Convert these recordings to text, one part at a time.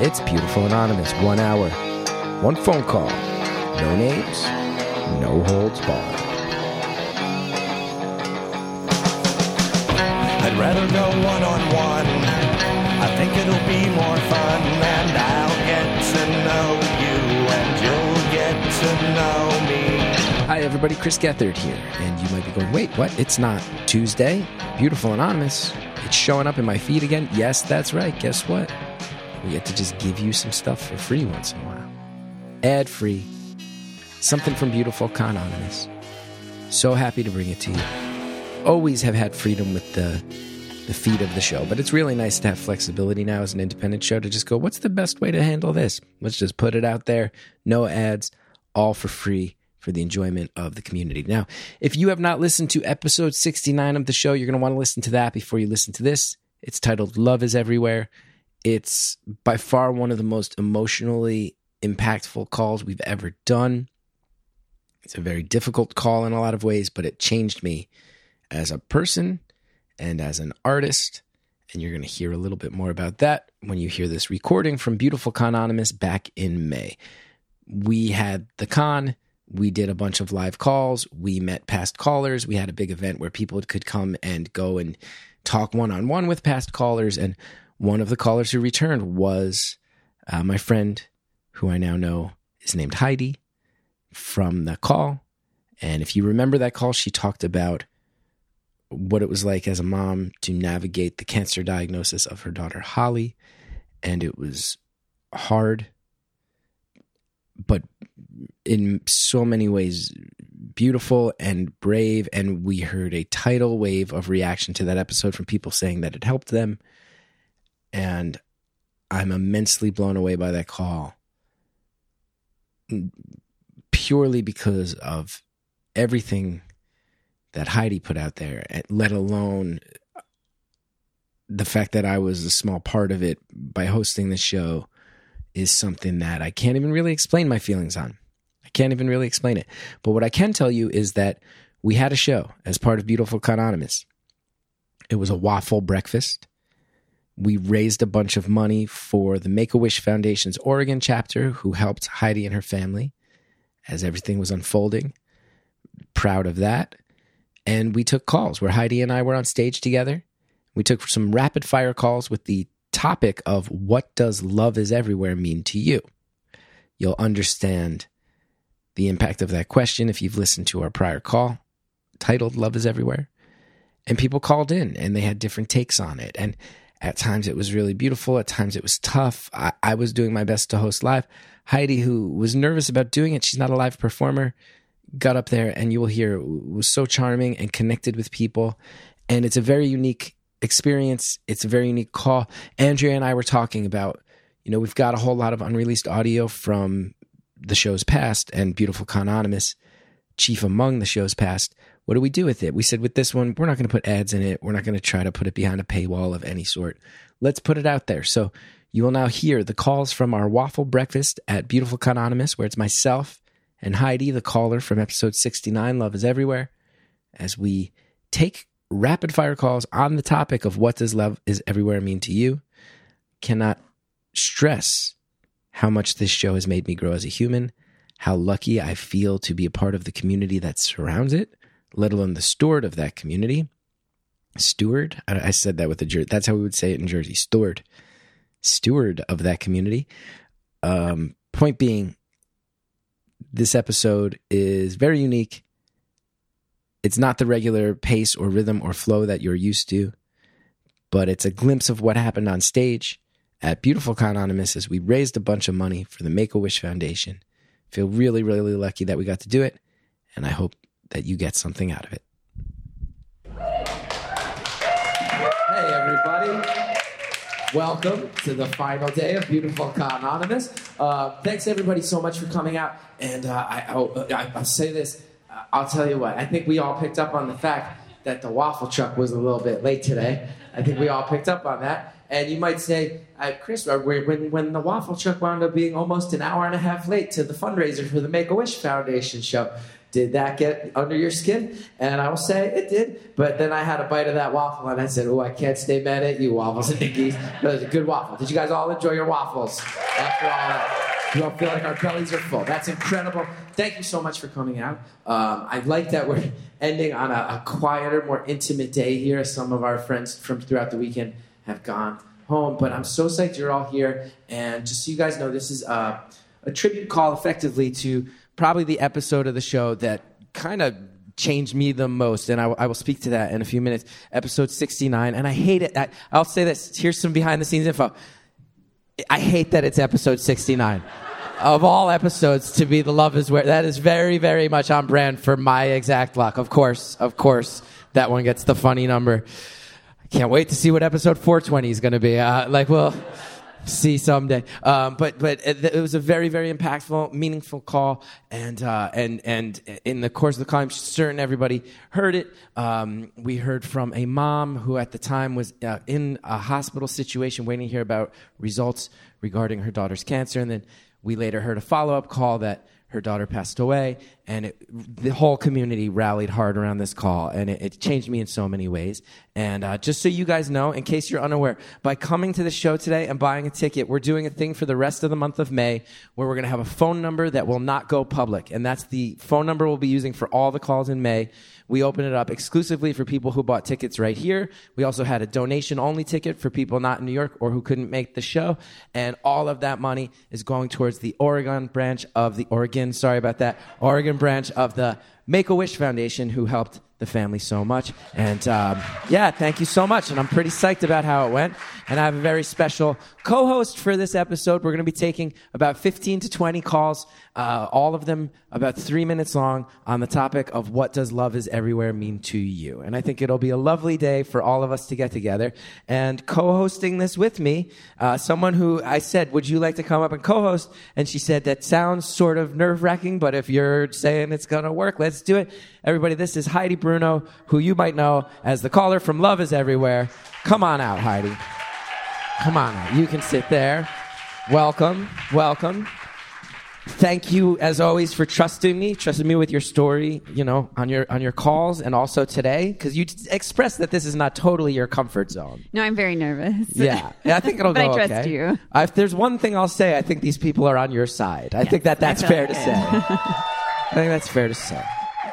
It's Beautiful Anonymous. One hour, one phone call, no names, no holds barred. I'd rather go one on one. I think it'll be more fun, and I'll get to know you, and you'll get to know me. Hi, everybody. Chris Gethard here. And you might be going, wait, what? It's not Tuesday? Beautiful Anonymous. It's showing up in my feed again? Yes, that's right. Guess what? We get to just give you some stuff for free once in a while. Ad free. Something from Beautiful Anonymous. So happy to bring it to you. Always have had freedom with the the feed of the show, but it's really nice to have flexibility now as an independent show to just go, what's the best way to handle this? Let's just put it out there. No ads, all for free for the enjoyment of the community. Now, if you have not listened to episode 69 of the show, you're going to want to listen to that before you listen to this. It's titled Love is Everywhere. It's by far one of the most emotionally impactful calls we've ever done. It's a very difficult call in a lot of ways, but it changed me as a person and as an artist. And you're going to hear a little bit more about that when you hear this recording from Beautiful Cononymous back in May. We had the con, we did a bunch of live calls, we met past callers, we had a big event where people could come and go and talk one on one with past callers. And one of the callers who returned was uh, my friend, who I now know is named Heidi from the call. And if you remember that call, she talked about what it was like as a mom to navigate the cancer diagnosis of her daughter Holly. And it was hard, but in so many ways beautiful and brave. And we heard a tidal wave of reaction to that episode from people saying that it helped them. And I'm immensely blown away by that call purely because of everything that Heidi put out there, let alone the fact that I was a small part of it by hosting the show is something that I can't even really explain my feelings on. I can't even really explain it. But what I can tell you is that we had a show as part of Beautiful Cononymous. It was a waffle breakfast. We raised a bunch of money for the Make a Wish Foundation's Oregon chapter, who helped Heidi and her family as everything was unfolding. Proud of that. And we took calls where Heidi and I were on stage together. We took some rapid fire calls with the topic of what does love is everywhere mean to you? You'll understand the impact of that question if you've listened to our prior call titled Love is Everywhere. And people called in and they had different takes on it. And at times it was really beautiful. At times it was tough. I, I was doing my best to host live. Heidi, who was nervous about doing it, she's not a live performer, got up there and you will hear was so charming and connected with people. And it's a very unique experience. It's a very unique call. Andrea and I were talking about, you know, we've got a whole lot of unreleased audio from the show's past and Beautiful Cononymous, chief among the show's past. What do we do with it? We said with this one, we're not going to put ads in it. We're not going to try to put it behind a paywall of any sort. Let's put it out there. So you will now hear the calls from our waffle breakfast at Beautiful Cononymous, where it's myself and Heidi, the caller from episode 69, Love is Everywhere, as we take rapid fire calls on the topic of what does love is everywhere mean to you. Cannot stress how much this show has made me grow as a human, how lucky I feel to be a part of the community that surrounds it, let alone the steward of that community. Steward? I, said that with a Jersey. That's how we would say it in Jersey. Steward. Steward of that community. Um, point being, this episode is very unique. It's not the regular pace or rhythm or flow that you're used to, but it's a glimpse of what happened on stage at Beautiful Cononymous as we raised a bunch of money for the Make a Wish Foundation. Feel really, really lucky that we got to do it, and I hope that you get something out of it. Hey, everybody. Welcome to the final day of Beautiful Anonymous. Uh, thanks, everybody, so much for coming out. And uh, I, will I'll say this uh, I'll tell you what, I think we all picked up on the fact that the waffle truck was a little bit late today. I think we all picked up on that. And you might say, uh, Chris, uh, when, when the waffle truck wound up being almost an hour and a half late to the fundraiser for the Make a Wish Foundation show, Did that get under your skin? And I will say it did. But then I had a bite of that waffle and I said, Oh, I can't stay mad at you, Waffles and Dickies. But it was a good waffle. Did you guys all enjoy your waffles after all that? You all feel like our bellies are full. That's incredible. Thank you so much for coming out. Um, I like that we're ending on a, a quieter, more intimate day here. Some of our friends from throughout the weekend have gone home, but I'm so psyched you're all here. And just so you guys know, this is uh, a tribute call effectively to probably the episode of the show that kind of changed me the most and I, I will speak to that in a few minutes episode 69 and i hate it I, i'll say this here's some behind the scenes info I hate that it's episode 69. Of all episodes to be the love is where that is very, very much on brand for my exact luck. Of course, of course, that one gets the funny number. I can't wait to see what episode 420 is going to be. Uh, like, well, see someday. Um, but but it, it was a very very impactful, meaningful call, and uh, and and in the course of the call, I'm certain everybody heard it. Um, we heard from a mom who at the time was uh, in a hospital situation, waiting to hear about results regarding her daughter's cancer, and then we later heard a follow up call that her daughter passed away, and it, the whole community rallied hard around this call, and it, it changed me in so many ways. And uh, just so you guys know, in case you're unaware, by coming to the show today and buying a ticket, we're doing a thing for the rest of the month of May where we're going to have a phone number that will not go public, and that's the phone number we'll be using for all the calls in May. We opened it up exclusively for people who bought tickets right here. We also had a donation only ticket for people not in New York or who couldn't make the show. And all of that money is going towards the Oregon branch of the Oregon, sorry about that, Oregon branch of the Make a Wish Foundation who helped the family so much. And um, yeah, thank you so much. And I'm pretty psyched about how it went. And I have a very special co host for this episode. We're going to be taking about 15 to 20 calls, uh, all of them about three minutes long, on the topic of what does love is everywhere mean to you. And I think it'll be a lovely day for all of us to get together. And co hosting this with me, uh, someone who I said, Would you like to come up and co host? And she said, That sounds sort of nerve wracking, but if you're saying it's going to work, let's do it. Everybody, this is Heidi Bruno, who you might know as the caller from Love is Everywhere. Come on out, Heidi. Come on out. You can sit there. Welcome. Welcome. Thank you, as always, for trusting me, trusting me with your story, you know, on your on your calls, and also today, because you expressed that this is not totally your comfort zone. No, I'm very nervous. Yeah, yeah I think it'll But go I trust okay. you. Uh, if there's one thing I'll say, I think these people are on your side. I think that that's fair like to it. say. I think that's fair to say.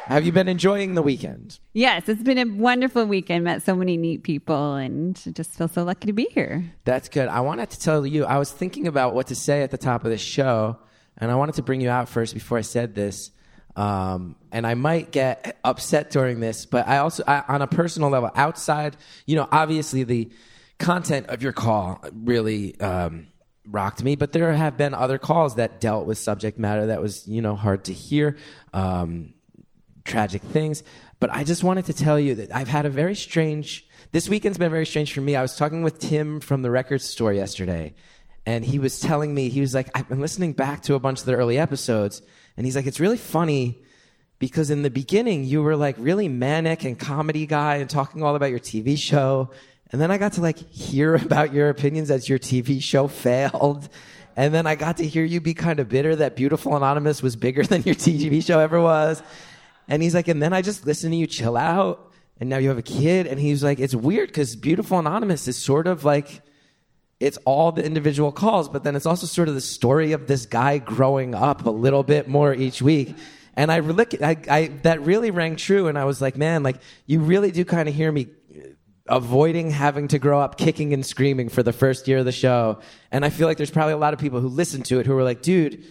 Have you been enjoying the weekend? Yes, it's been a wonderful weekend. Met so many neat people, and just feel so lucky to be here. That's good. I wanted to tell you, I was thinking about what to say at the top of the show, and I wanted to bring you out first before I said this. Um, and I might get upset during this, but I also, I, on a personal level, outside, you know, obviously the content of your call really um, rocked me, but there have been other calls that dealt with subject matter that was, you know, hard to hear. Um, tragic things. But I just wanted to tell you that I've had a very strange, this weekend's been very strange for me. I was talking with Tim from the record store yesterday, and he was telling me, he was like, I've been listening back to a bunch of the early episodes, and he's like, it's really funny because in the beginning you were like really manic and comedy guy and talking all about your TV show. And then I got to like hear about your opinions as your TV show failed. And then I got to hear you be kind of bitter that Beautiful Anonymous was bigger than your TV show ever was. And he's like, and then I just listened to you chill out. And now you have a kid. And he's like, it's weird because Beautiful Anonymous is sort of like, it's all the individual calls, but then it's also sort of the story of this guy growing up a little bit more each week. And I, really, I, I that really rang true. And I was like, man, like you really do kind of hear me avoiding having to grow up kicking and screaming for the first year of the show. And I feel like there's probably a lot of people who listen to it who were like, dude,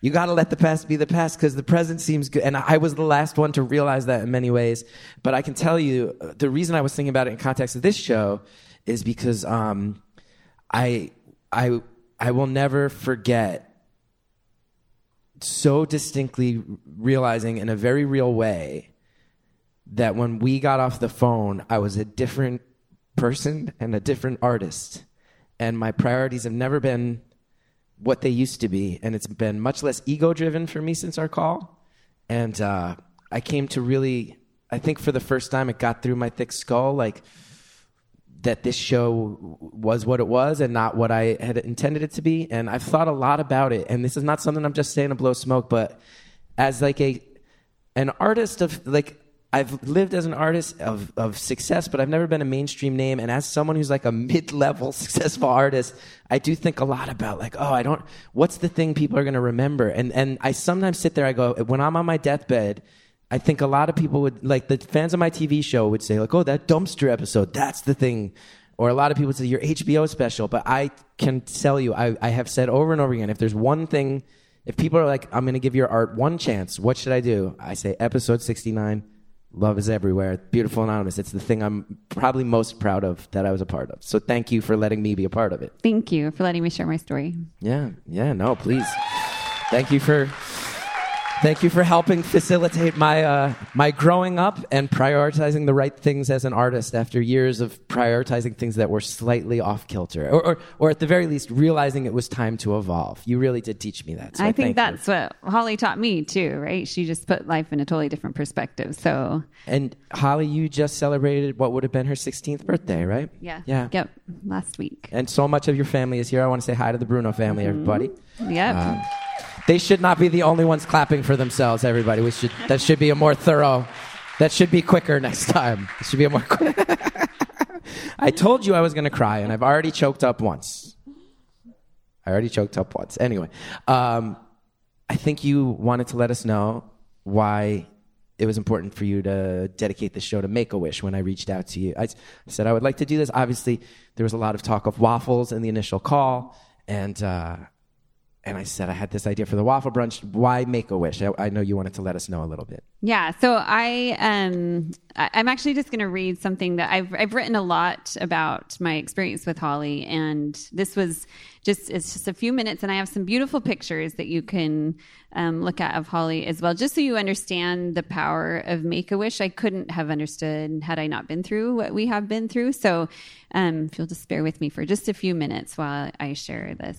you got to let the past be the past because the present seems good. And I was the last one to realize that in many ways. But I can tell you uh, the reason I was thinking about it in context of this show is because um, I I I will never forget so distinctly realizing in a very real way that when we got off the phone, I was a different person and a different artist. And my priorities have never been what they used to be. And it's been much less ego driven for me since our call. And uh, I came to really, I think for the first time, it got through my thick skull like that this show was what it was and not what I had intended it to be. And I've thought a lot about it. And this is not something I'm just saying to blow smoke, but as like a an artist of like I've lived as an artist of, of success, but I've never been a mainstream name. And as someone who's like a mid level successful artist, I do think a lot about like, oh, I don't, what's the thing people are going to remember? And, and I sometimes sit there, I go, when I'm on my deathbed, I think a lot of people would, like the fans of my TV show would say, like, oh, that dumpster episode, that's the thing. Or a lot of people would say, your HBO special. But I can tell you, I, I have said over and over again, if there's one thing, if people are like, I'm going to give your art one chance, what should I do? I say, episode 69 Love is everywhere. Beautiful Anonymous. It's the thing I'm probably most proud of that I was a part of. So thank you for letting me be a part of it. Thank you for letting me share my story. Yeah, yeah, no, please. Thank you for Thank you for helping facilitate my uh, my growing up and prioritizing the right things as an artist after years of prioritizing things that were slightly off kilter, or, or, or at the very least realizing it was time to evolve. You really did teach me that. So I think that's you. what Holly taught me too, right? She just put life in a totally different perspective. So and Holly, you just celebrated what would have been her 16th birthday, right? Yeah. Yeah. Yep. Last week. And so much of your family is here. I want to say hi to the Bruno family, mm-hmm. everybody. Yep. Um, they should not be the only ones clapping for themselves, everybody. We should, that should be a more thorough, that should be quicker next time. It should be a more I told you I was going to cry, and I've already choked up once. I already choked up once. Anyway, um, I think you wanted to let us know why it was important for you to dedicate the show to Make a Wish when I reached out to you. I said I would like to do this. Obviously, there was a lot of talk of waffles in the initial call, and uh, and I said I had this idea for the waffle brunch. Why make a wish? I, I know you wanted to let us know a little bit. Yeah, so I um I, am actually just going to read something that I've I've written a lot about my experience with Holly, and this was just it's just a few minutes, and I have some beautiful pictures that you can um, look at of Holly as well, just so you understand the power of Make a Wish. I couldn't have understood had I not been through what we have been through. So, um, if you'll just bear with me for just a few minutes while I share this.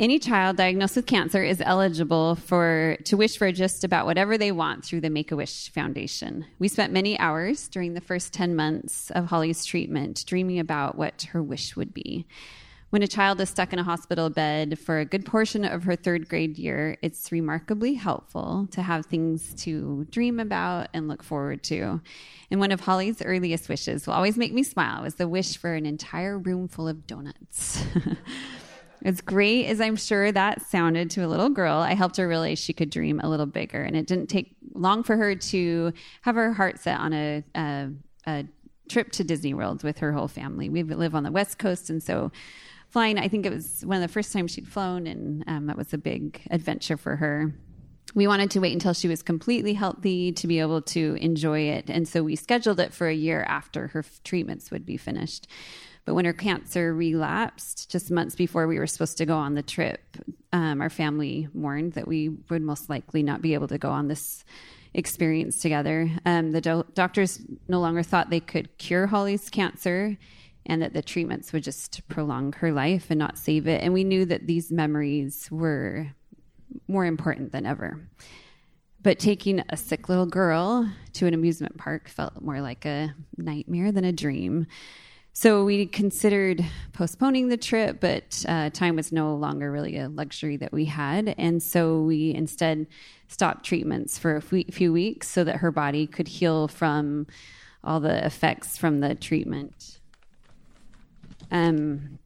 Any child diagnosed with cancer is eligible for to wish for just about whatever they want through the Make a Wish Foundation. We spent many hours during the first 10 months of Holly's treatment dreaming about what her wish would be. When a child is stuck in a hospital bed for a good portion of her third grade year, it's remarkably helpful to have things to dream about and look forward to. And one of Holly's earliest wishes will always make me smile was the wish for an entire room full of donuts. As great as I'm sure that sounded to a little girl, I helped her realize she could dream a little bigger. And it didn't take long for her to have her heart set on a, a, a trip to Disney World with her whole family. We live on the West Coast, and so flying, I think it was one of the first times she'd flown, and um, that was a big adventure for her. We wanted to wait until she was completely healthy to be able to enjoy it. And so we scheduled it for a year after her f- treatments would be finished. But when her cancer relapsed, just months before we were supposed to go on the trip, um, our family mourned that we would most likely not be able to go on this experience together. Um, the do- doctors no longer thought they could cure Holly's cancer and that the treatments would just prolong her life and not save it. And we knew that these memories were more important than ever. But taking a sick little girl to an amusement park felt more like a nightmare than a dream. So we considered postponing the trip, but uh, time was no longer really a luxury that we had. And so we instead stopped treatments for a few weeks so that her body could heal from all the effects from the treatment. Um,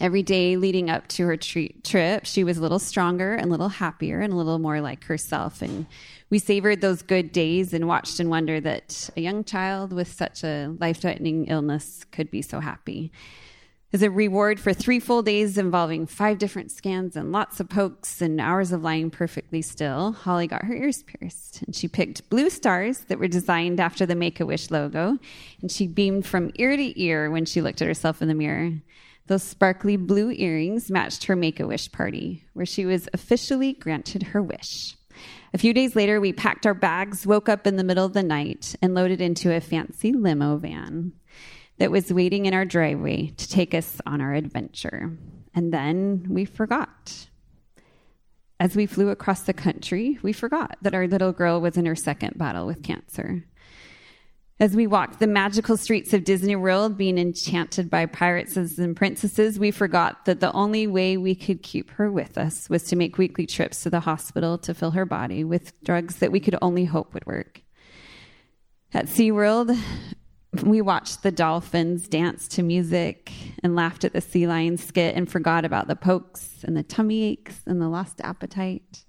every day leading up to her trip, she was a little stronger and a little happier and a little more like herself. And we savored those good days and watched in wonder that a young child with such a life threatening illness could be so happy. As a reward for three full days involving five different scans and lots of pokes and hours of lying perfectly still, Holly got her ears pierced. And she picked blue stars that were designed after the Make a Wish logo. And she beamed from ear to ear when she looked at herself in the mirror. Those sparkly blue earrings matched her Make a Wish party, where she was officially granted her wish. A few days later, we packed our bags, woke up in the middle of the night, and loaded into a fancy limo van that was waiting in our driveway to take us on our adventure. And then we forgot. As we flew across the country, we forgot that our little girl was in her second battle with cancer. As we walked the magical streets of Disney World, being enchanted by pirates and princesses, we forgot that the only way we could keep her with us was to make weekly trips to the hospital to fill her body with drugs that we could only hope would work. At SeaWorld, we watched the dolphins dance to music and laughed at the sea lion skit and forgot about the pokes and the tummy aches and the lost appetite.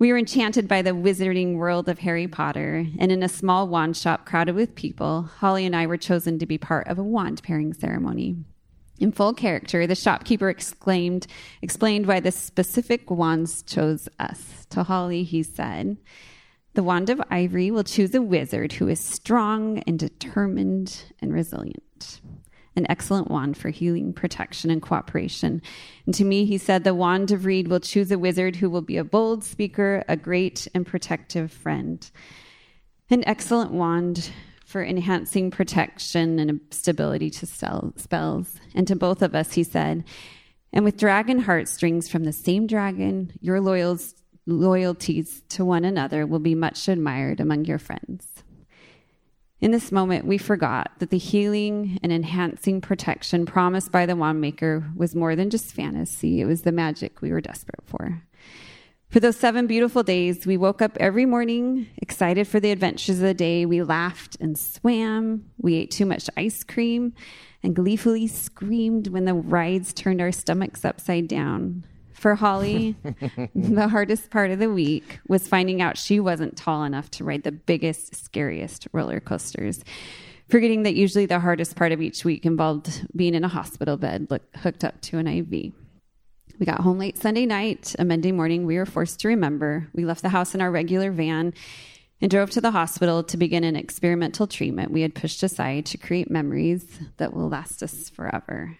We were enchanted by the wizarding world of Harry Potter, and in a small wand shop crowded with people, Holly and I were chosen to be part of a wand pairing ceremony. In full character, the shopkeeper exclaimed, explained why the specific wands chose us. To Holly, he said, The wand of ivory will choose a wizard who is strong and determined and resilient an excellent wand for healing, protection, and cooperation. And to me, he said, the wand of Reed will choose a wizard who will be a bold speaker, a great and protective friend. An excellent wand for enhancing protection and stability to spells. And to both of us, he said, and with dragon heartstrings from the same dragon, your loyals, loyalties to one another will be much admired among your friends. In this moment, we forgot that the healing and enhancing protection promised by the wand maker was more than just fantasy, it was the magic we were desperate for. For those seven beautiful days, we woke up every morning excited for the adventures of the day. We laughed and swam. We ate too much ice cream and gleefully screamed when the rides turned our stomachs upside down. For Holly, the hardest part of the week was finding out she wasn't tall enough to ride the biggest, scariest roller coasters. Forgetting that usually the hardest part of each week involved being in a hospital bed look, hooked up to an IV. We got home late Sunday night. A Monday morning, we were forced to remember. We left the house in our regular van and drove to the hospital to begin an experimental treatment we had pushed aside to create memories that will last us forever.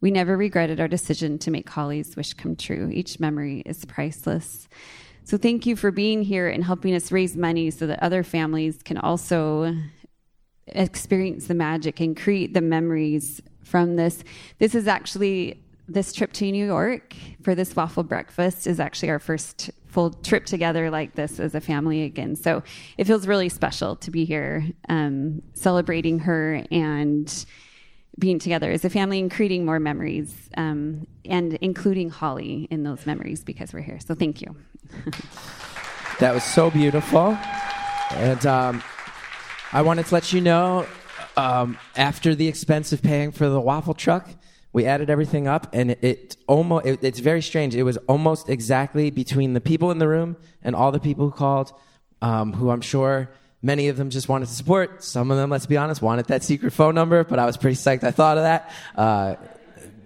We never regretted our decision to make Holly's wish come true. Each memory is priceless. So thank you for being here and helping us raise money so that other families can also experience the magic and create the memories from this. This is actually this trip to New York for this waffle breakfast is actually our first full trip together like this as a family again. So it feels really special to be here um, celebrating her and being together as a family and creating more memories um, and including Holly in those memories because we're here. So thank you. that was so beautiful. And um, I wanted to let you know um, after the expense of paying for the waffle truck, we added everything up and it, it almost it, it's very strange it was almost exactly between the people in the room and all the people who called um, who i'm sure Many of them just wanted to support. Some of them, let's be honest, wanted that secret phone number, but I was pretty psyched I thought of that. Uh,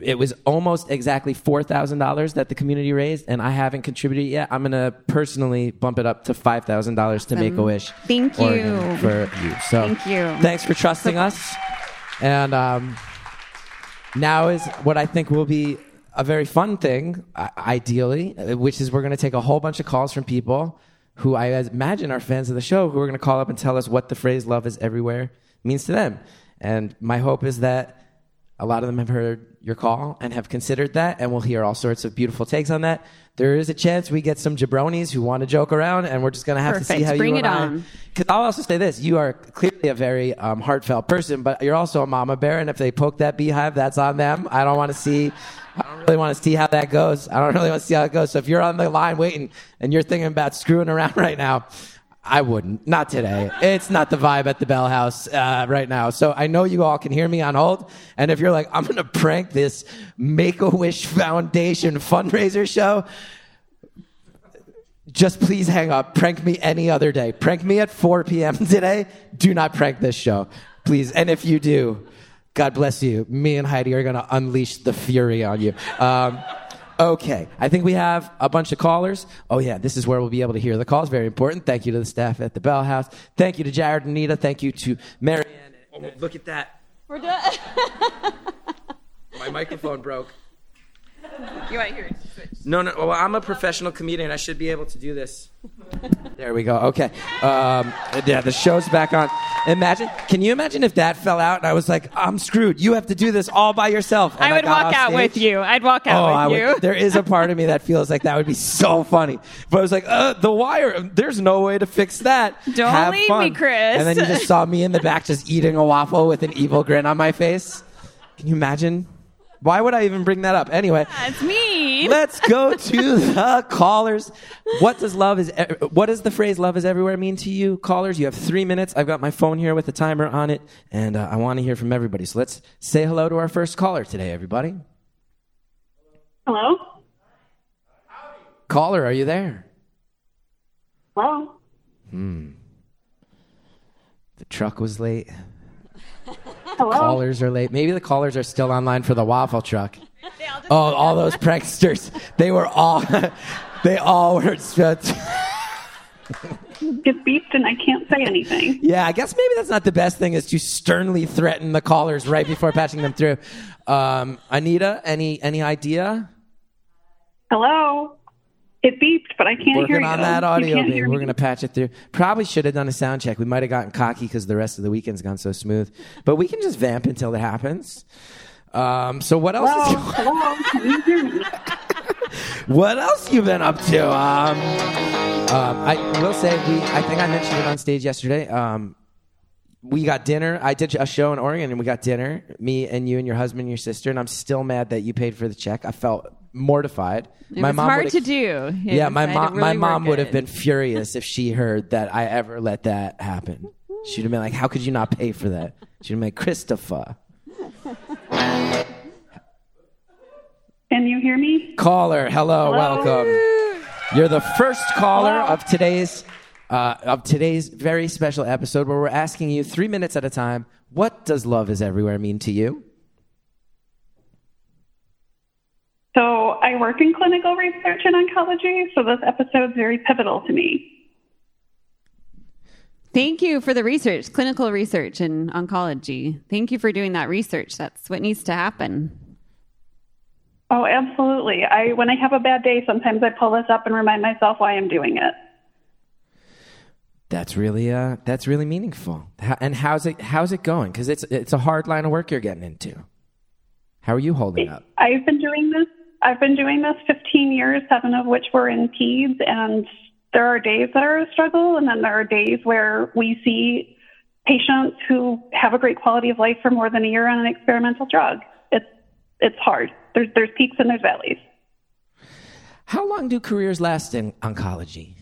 it was almost exactly $4,000 that the community raised, and I haven't contributed yet. I'm going to personally bump it up to $5,000 awesome. to make a wish. Thank you. For you. So Thank you. Thanks for trusting us. And um, now is what I think will be a very fun thing, ideally, which is we're going to take a whole bunch of calls from people who I imagine are fans of the show who are going to call up and tell us what the phrase love is everywhere means to them. And my hope is that a lot of them have heard your call and have considered that, and we'll hear all sorts of beautiful takes on that. There is a chance we get some jabronis who want to joke around, and we're just going to have Perfect. to see how Bring you it and on. Because I'll also say this: you are clearly a very um, heartfelt person, but you're also a mama bear, and if they poke that beehive, that's on them. I don't want to see. Really want to see how that goes. I don't really want to see how it goes. So if you're on the line waiting and you're thinking about screwing around right now, I wouldn't. Not today. It's not the vibe at the Bell House uh, right now. So I know you all can hear me on hold. And if you're like, I'm going to prank this Make a Wish Foundation fundraiser show, just please hang up. Prank me any other day. Prank me at 4 p.m. today. Do not prank this show, please. And if you do, God bless you. Me and Heidi are going to unleash the fury on you. Um, Okay, I think we have a bunch of callers. Oh, yeah, this is where we'll be able to hear the calls. Very important. Thank you to the staff at the Bell House. Thank you to Jared and Nita. Thank you to Marianne. Oh, look at that. We're done. My microphone broke. You want to hear it? No, no. Well, I'm a professional comedian. I should be able to do this. There we go. Okay. Um, yeah, the show's back on. Imagine. Can you imagine if that fell out and I was like, I'm screwed. You have to do this all by yourself. And I would got walk out with you. I'd walk out Oh, out I with would, you. there is a part of me that feels like that would be so funny. But I was like, uh, the wire, there's no way to fix that. Don't Have leave fun. me, Chris. And then you just saw me in the back just eating a waffle with an evil grin on my face. Can you imagine? Why would I even bring that up? Anyway, That's me. let's go to the callers. What does love is what does the phrase "love is everywhere" mean to you, callers? You have three minutes. I've got my phone here with a timer on it, and uh, I want to hear from everybody. So let's say hello to our first caller today, everybody. Hello? Caller, are you there? Hello? Hmm. The truck was late. Hello? Callers are late. Maybe the callers are still online for the waffle truck. Oh, all those pranksters. They were all. they all were. Get beeped and I can't say anything. Yeah, I guess maybe that's not the best thing is to sternly threaten the callers right before patching them through. Um, Anita, any any idea? Hello? It beeped, but I can't hear Working you. on that audio. We're gonna patch it through. Probably should have done a sound check. We might have gotten cocky because the rest of the weekend's gone so smooth. But we can just vamp until it happens. Um, so what else? Hello? Is, Hello? Can you hear me? what else you been up to? Um, um, I will say we. I think I mentioned it on stage yesterday. Um, we got dinner. I did a show in Oregon, and we got dinner. Me and you and your husband and your sister. And I'm still mad that you paid for the check. I felt mortified. It was hard to do. It Yeah, my I had to mom. my mom work would have been furious if she heard that I ever let that happen. She'd have been like, "How could you not pay for that?" She'd have been like, "Christopher, Can you hear me? caller, hello, Hello? welcome. You're the first caller of today's uh, of today's very special episode where we're asking you three minutes at a time. What does love is everywhere mean to you? So I work in clinical research in oncology, so this episode's very pivotal to me. Thank you for the research, clinical research in oncology. Thank you for doing that research. That's what needs to happen. Oh, absolutely. I when I have a bad day, sometimes I pull this up and remind myself why I'm doing it. That's really uh, that's really meaningful. How, and how's it how's it going? Because it's it's a hard line of work you're getting into. How are you holding up? I've been doing this. I've been doing this 15 years, seven of which were in peds, and there are days that are a struggle, and then there are days where we see patients who have a great quality of life for more than a year on an experimental drug. It's it's hard. There's there's peaks and there's valleys. How long do careers last in oncology?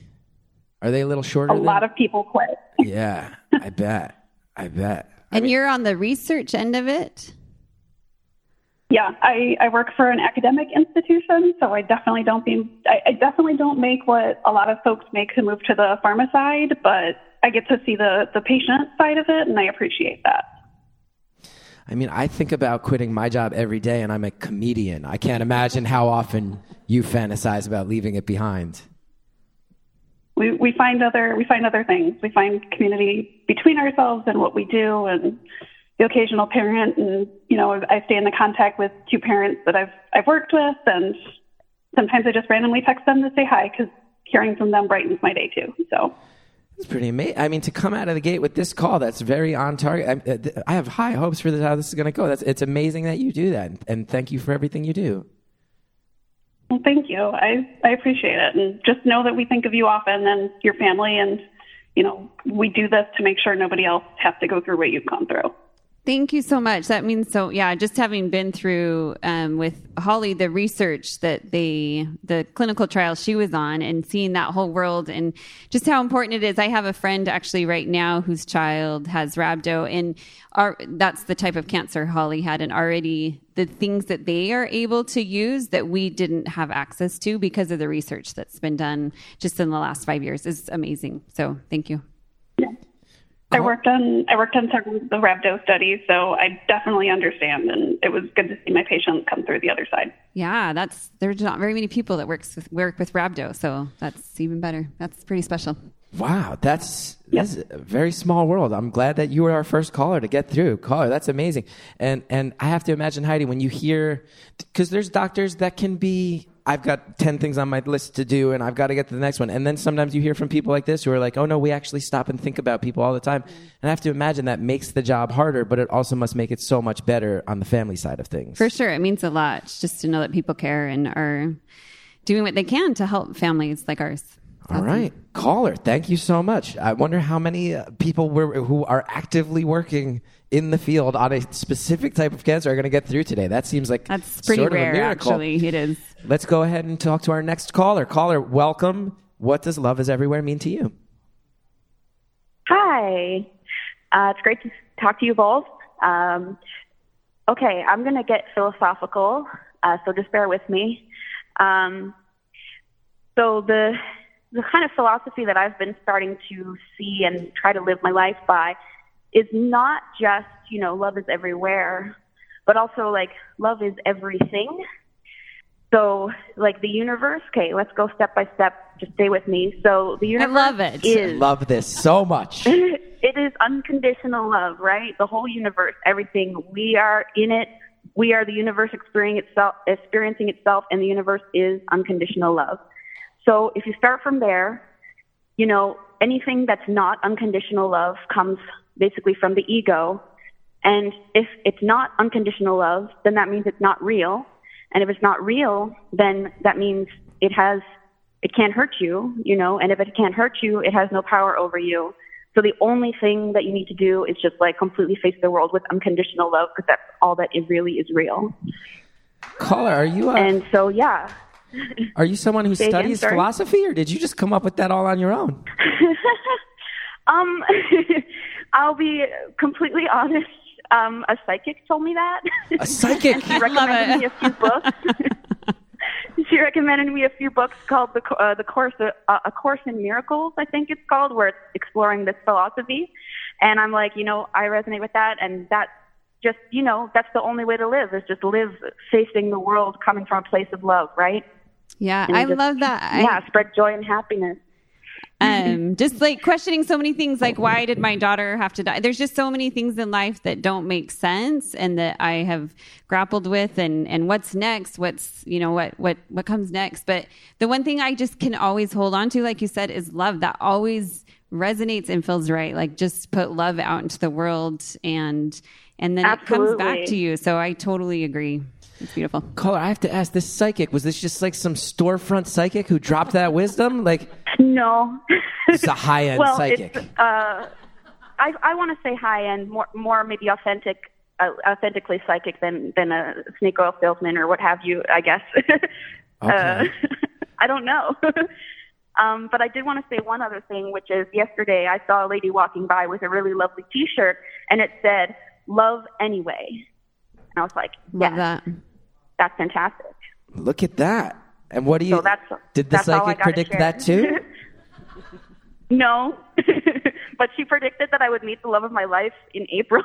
Are they a little shorter? A than- lot of people quit. Yeah, I bet. I bet. And you're on the research end of it? Yeah, I, I work for an academic institution, so I definitely don't be I, I definitely don't make what a lot of folks make who move to the pharma side, but I get to see the the patient side of it, and I appreciate that. I mean, I think about quitting my job every day, and I'm a comedian. I can't imagine how often you fantasize about leaving it behind. We we find other we find other things. We find community between ourselves and what we do, and the occasional parent, and you know I stay in the contact with two parents that I've I've worked with, and sometimes I just randomly text them to say hi because hearing from them brightens my day too. So. It's pretty amazing. I mean, to come out of the gate with this call, that's very on target. I, uh, I have high hopes for this, how this is going to go. That's it's amazing that you do that, and thank you for everything you do. Well, thank you. I, I appreciate it. And just know that we think of you often and your family. And, you know, we do this to make sure nobody else has to go through what you've gone through. Thank you so much. That means so. Yeah, just having been through um, with Holly the research that they, the clinical trial she was on, and seeing that whole world, and just how important it is. I have a friend actually right now whose child has rhabdo, and our, that's the type of cancer Holly had, and already the things that they are able to use that we didn't have access to because of the research that's been done just in the last five years is amazing. So thank you. I uh-huh. worked on I worked on several of the rhabdo studies, so I definitely understand, and it was good to see my patients come through the other side. Yeah, that's there's not very many people that works with, work with rhabdo, so that's even better. That's pretty special. Wow, that's that's a very small world. I'm glad that you were our first caller to get through. Caller, that's amazing. And and I have to imagine Heidi when you hear because there's doctors that can be I've got 10 things on my list to do and I've got to get to the next one. And then sometimes you hear from people like this who are like, oh no, we actually stop and think about people all the time. And I have to imagine that makes the job harder, but it also must make it so much better on the family side of things. For sure. It means a lot just to know that people care and are doing what they can to help families like ours. All right, caller. Thank you so much. I wonder how many uh, people were, who are actively working in the field on a specific type of cancer are going to get through today. That seems like That's pretty sort of a rare, miracle. actually. It is. Let's go ahead and talk to our next caller. Caller, welcome. What does love is everywhere mean to you? Hi. Uh, it's great to talk to you both. Um, okay, I'm going to get philosophical, uh, so just bear with me. Um, so the the kind of philosophy that I've been starting to see and try to live my life by is not just you know love is everywhere, but also like love is everything. So like the universe. Okay, let's go step by step. Just stay with me. So the universe I universe love it. is Love this so much. it is unconditional love, right? The whole universe, everything. We are in it. We are the universe experiencing itself, experiencing itself, and the universe is unconditional love. So if you start from there, you know, anything that's not unconditional love comes basically from the ego. And if it's not unconditional love, then that means it's not real. And if it's not real, then that means it has, it can't hurt you, you know, and if it can't hurt you, it has no power over you. So the only thing that you need to do is just like completely face the world with unconditional love because that's all that it really is real. caller, are you a, And so, yeah. Are you someone who Say studies sorry? philosophy, or did you just come up with that all on your own? Um, I'll be completely honest. Um, a psychic told me that. A psychic. she recommended me a few books. she recommended me a few books called the uh, the course uh, a course in miracles, I think it's called, where it's exploring this philosophy. And I'm like, you know, I resonate with that, and that just, you know, that's the only way to live is just live facing the world coming from a place of love, right? Yeah, And I just- love that. I- yeah, spread joy and happiness. um, just like questioning so many things like why did my daughter have to die? There's just so many things in life that don't make sense and that i have grappled with and and what's next what's you know what what what comes next. But the one thing i just can always hold on to like you said is love. That always resonates and feels right. Like just put love out into the world and and then it comes back to you. So i totally agree it's beautiful Caller, I have to ask this psychic, was this just like some storefront psychic who dropped that wisdom? Like, No. it's a high end well, psychic. It's, uh, I, I want to say high end, more, more maybe authentic, uh, authentically psychic than, than a snake oil salesman or what have you, I guess. uh, I don't know. um, but I did want to say one other thing, which is yesterday I saw a lady walking by with a really lovely t shirt and it said, Love Anyway. And I was like, love yes, that that's fantastic. Look at that. And what do you So that's Did the psychic predict that too? no, but she predicted that I would meet the love of my life in April.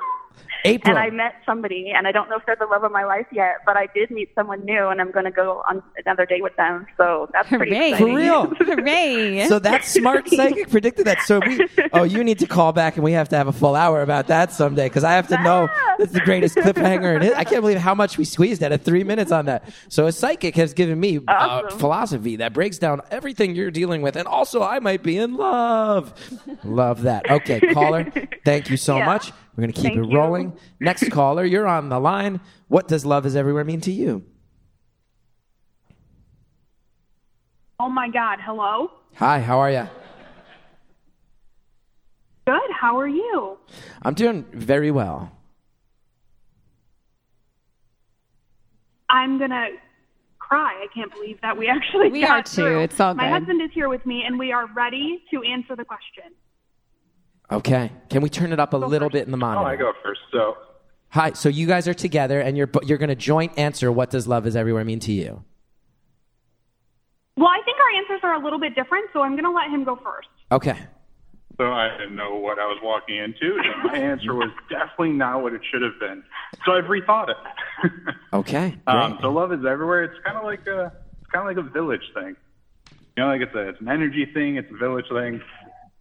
April. And I met somebody, and I don't know if they're the love of my life yet, but I did meet someone new, and I'm going to go on another date with them. So that's pretty Hooray. exciting. For real? hooray So that smart psychic predicted that. So we, oh, you need to call back and we have to have a full hour about that someday because I have to know that's the greatest cliffhanger. And I can't believe how much we squeezed out of three minutes on that. So a psychic has given me uh, philosophy that breaks down everything you're dealing with, and also I might be in love. Love that. Okay, caller, thank you so Yeah. much. We're gonna keep Thank it you. rolling. Next caller, you're on the line. What does love is everywhere mean to you? Oh my God. Hello? Hi, how are you? Good. How are you? I'm doing very well. I'm going to cry. I can't believe that we actually We got are too. through. It's all good. My good. husband is here with me, and we are ready to answer the question. Okay. Can we turn it up a little bit in the monitor? Oh, monitor? I go first. So, Hi. So you guys are together, and you're you're going to joint answer. What does love is everywhere mean to you? Well, I think our answers are a little bit different, so I'm going to let him go first. Okay. so I didn't know what I was walking into. So my answer was definitely not what it should have been. So I've rethought it. Okay. Great. um, so love is everywhere. It's kind of like a, it's kind of like a village thing. You know, like it's a, it's an energy thing. It's a village thing.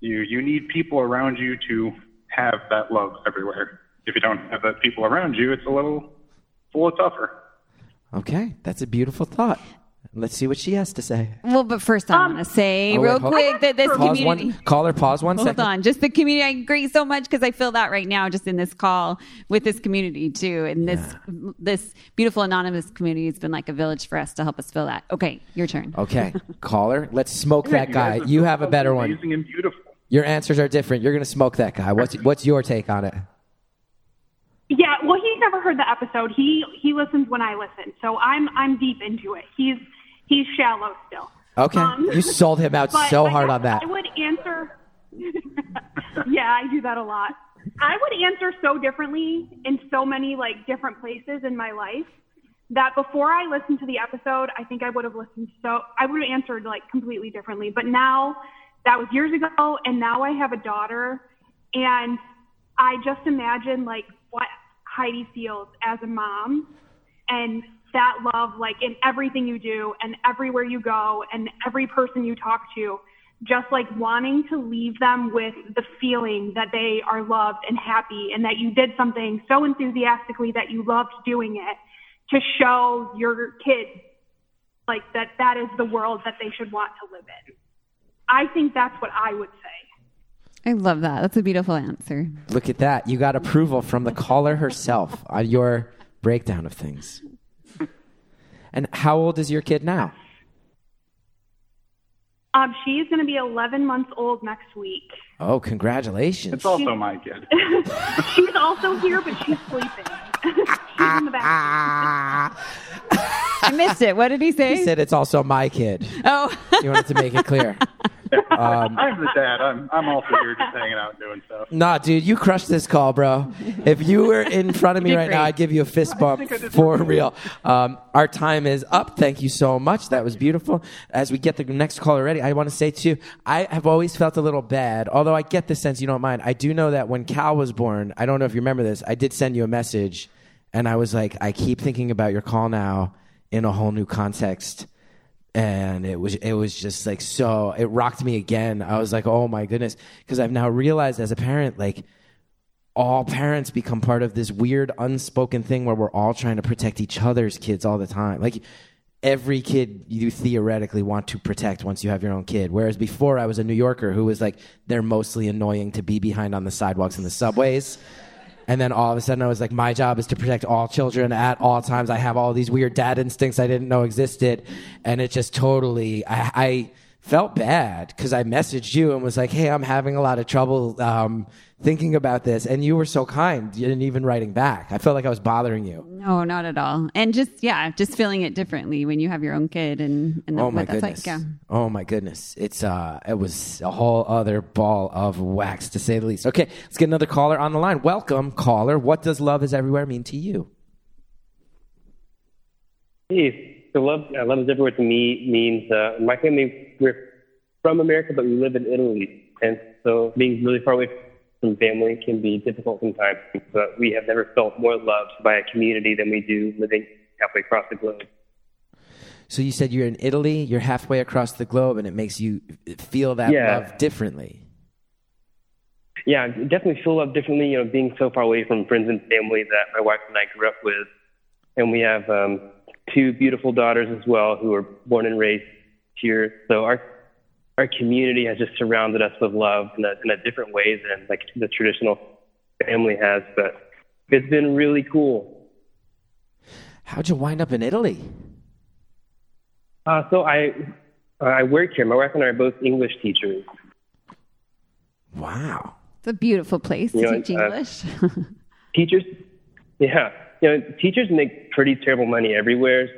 You you need people around you to have that love everywhere. If you don't have that people around you, it's a little, it's a little tougher. okay. That's a beautiful thought. Let's see what she has to say. Well, but first I um, want to say Oh, real hold- quick that this Pause community. one. Caller, pause one Hold second. on, just the community. I agree so much because I feel that right now, just in this call with this community too, and this this beautiful anonymous community has been like a village for us to help us feel that. Okay, your turn. Okay, caller, let's smoke Yeah, that you guy. guys You have a better one. Amazing and beautiful. Your answers are different. You're gonna smoke that guy. What's what's your take on it? Yeah, well, he's never heard the episode. He he listens when I listen, so I'm I'm deep into it. He's he's shallow still. Okay, Um, you sold him out so hard on that. I would answer. yeah, I do that a lot. I would answer so differently in so many like different places in my life that before I listened to the episode, I think I would have listened so I would have answered like completely differently. But now that was years ago, and now I have a daughter, and I just imagine like what Heidi feels as a mom and that love like in everything you do and everywhere you go and every person you talk to just like wanting to leave them with the feeling that they are loved and happy and that you did something so enthusiastically that you loved doing it to show your kids like that that is the world that they should want to live in i think that's what i would say I love that. That's a beautiful answer. Look at that. You got approval from the caller herself on your breakdown of things. And how old is your kid now? um, she's going to be 11 months old next week Oh, congratulations. It's also my kid. she's also here but she's sleeping she's in the back I missed it. What did he say? He said it's also my kid. oh, You wanted to make it clear. Um, I'm the dad. I'm I'm also here just hanging out and doing stuff. Nah, dude, you crushed this call, bro. If you were in front of me You did right now. I'd give you a fist bump think I did for something real. Um, our time is up. Thank you so much. That was beautiful. As we get the next caller ready, I want to say too, I have always felt a little bad, although I get the sense you don't mind. I do know that when Cal was born, I don't know if you remember this, I did send you a message, and I was like, I keep thinking about your call now in a whole new context and it was it was just like so it rocked me again. I was like oh my goodness. Because i've now realized as a parent like all parents become part of this weird unspoken thing where we're all trying to protect each other's kids all the time. Like every kid you theoretically want to protect once you have your own kid. Whereas before i was a new yorker who was like they're mostly annoying to be behind on the sidewalks and the subways and then all of a sudden, I was like, my job is to protect all children at all times. I have all these weird dad instincts I didn't know existed. And it just totally, I, I felt bad because I messaged you and was like, hey, I'm having a lot of trouble um, thinking about this. And you were so kind. You didn't even writing back. I felt like I was bothering you. no, not at all. And just yeah, just feeling it differently when you have your own kid and and Oh my goodness. like. Yeah. Oh my goodness. It's uh it was a whole other ball of wax to say the least. Okay, let's get another caller on the line. Welcome, caller. What does love is everywhere mean to you? Hey, so love, uh, love is everywhere to me means uh, my family we're from America, but we live in Italy, and so being really far away from family can be difficult sometimes. But we have never felt more loved by a community than we do living halfway across the globe. So you said you're in Italy, you're halfway across the globe, and it makes you feel that Yeah. love differently. Yeah, I definitely feel love differently. You know, being so far away from friends and family that my wife and I grew up with, and we have um, two beautiful daughters as well who were born and raised here. So our our community has just surrounded us with love in a, in a different way than like the traditional family has. But it's been really cool. How'd you wind up in Italy? Uh, so I I work here. My wife and I are both English teachers. Wow. It's a beautiful place to know, teach uh, English. teachers yeah you know teachers make pretty terrible money everywhere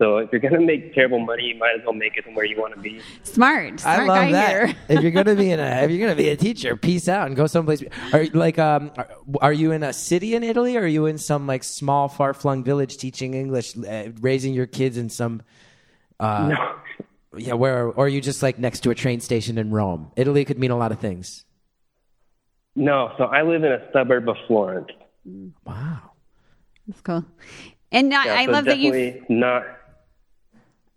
so if you're going to make terrible money you might as well make it somewhere you want to be smart, smart I love guy that. here. if you're gonna be in a, if you're gonna be a teacher, peace out and go someplace. Are you- like, um, are, are you in a city in Italy, or are you in some like small, far flung village teaching English, uh, raising your kids in some? Uh, no Yeah, where or are you just like next to a train station in Rome? Italy could mean a lot of things. no so i live in a suburb of florence Wow. That's cool. And I, Yeah, I so love that you. not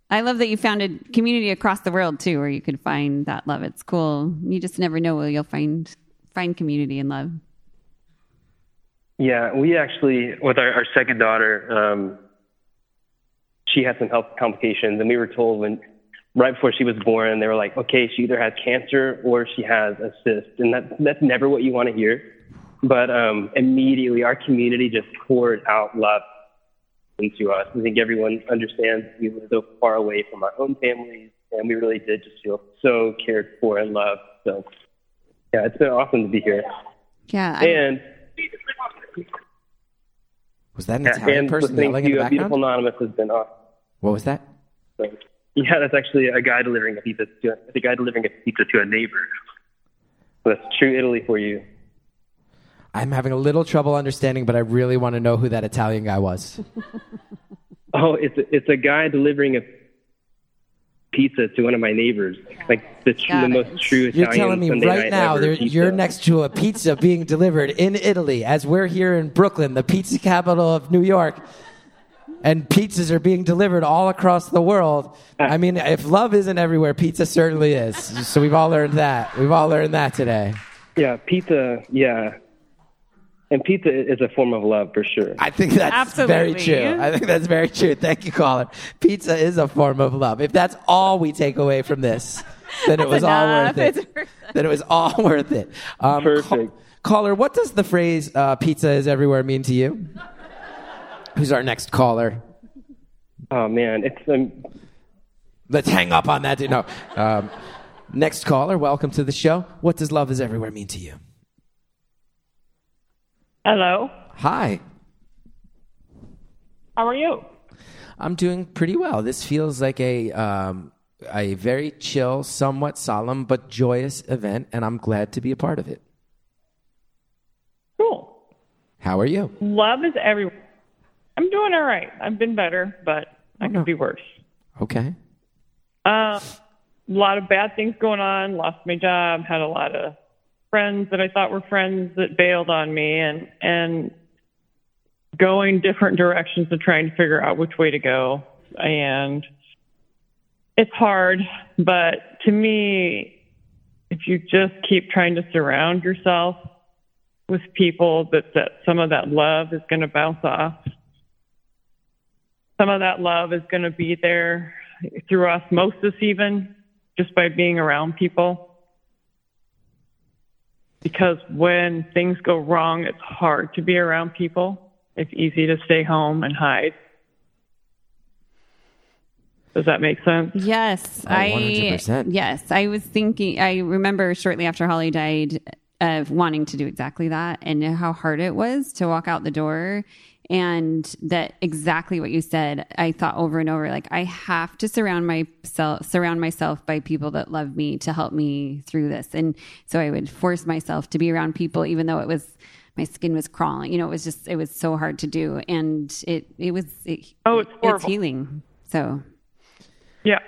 I love that you founded community across the world too, where you can find that love. It's cool. You just never know where you'll find find community and love. yeah we actually with our, our second daughter um she had some health complications, and we were told when right before she was born, they were like, okay, she either has cancer or she has a cyst, and that that's never what you want to hear. But um, immediately, our community just poured out love into us. I think everyone understands we live so far away from our own families, and we really did just feel so cared for and loved. So, yeah, it's been awesome to be here. Yeah. I- And Was that an yeah, Italian and person listening yelling to in the uh, Beautiful? Anonymous has been awesome. What was that? So, yeah, that's actually a guy delivering a pizza to the guy delivering a pizza to a neighbor. So that's true Italy for you. I'm having a little trouble understanding, but I really want to know who that Italian guy was. Oh, it's a, it's a guy delivering a pizza to one of my neighbors, like the, tr- Got the most true Italian You're telling me Sunday right now there, you're next to a pizza being delivered in Italy as we're here in Brooklyn, the pizza capital of New York, and pizzas are being delivered all across the world. Ah. I mean, if love isn't everywhere, pizza certainly is. So we've all learned that. We've all learned that today. Yeah, pizza. Yeah, and pizza is a form of love for sure. I think that's very Absolutely. true. I think that's very true. Thank you, caller. Pizza is a form of love. If that's all we take away from this, then it was all enough. worth it. Worth it. Then it was all worth it. Um, Perfect. caller, what does the phrase uh, "pizza is everywhere" mean to you? Who's our next caller? Oh man, it's um, Let's hang up on that. No. Um, next caller, welcome to the show. What does love is everywhere mean to you? Hello. Hi. How are you? I'm doing pretty well. This feels like a um, a very chill, somewhat solemn but joyous event, and I'm glad to be a part of it. Cool. How are you? Love is everywhere. I'm doing all right. I've been better, but I could be worse. Okay. Uh, a lot of bad things going on. Lost my job. Had a lot of friends that I thought were friends that bailed on me, and and going different directions and trying to figure out which way to go. And it's hard, but to me, if you just keep trying to surround yourself with people that that some of that love is going to bounce off. Some of that love is going to be there through osmosis, even just by being around people. Because when things go wrong, it's hard to be around people. It's easy to stay home and hide. Does that make sense? Yes, Oh, I 100%. yes, I was thinking. I remember shortly after Holly died, of wanting to do exactly that, and how hard it was to walk out the door, and that exactly what you said. I thought over and over, like I have to surround myself, surround myself by people that love me to help me through this, and so I would force myself to be around people, even though it was. My skin was crawling. You know, it was just, it was so hard to do. And it, it was, it, Oh, it's it's healing. So Yeah.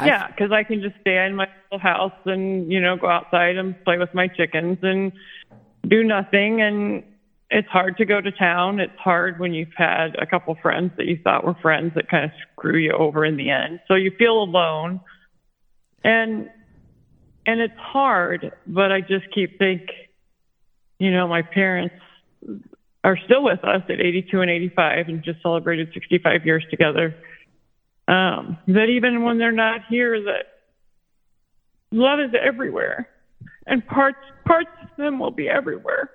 Yeah, because I can just stay in my little house and, you know, go outside and play with my chickens and do nothing. And it's hard to go to town. It's hard when you've had a couple friends that you thought were friends that kind of screw you over in the end. So you feel alone. And and it's hard, but I just keep think, you know, my parents are still with us at 82 and 85 and just celebrated 65 years together um, that even when they're not here, that love is everywhere, and parts parts of them will be everywhere,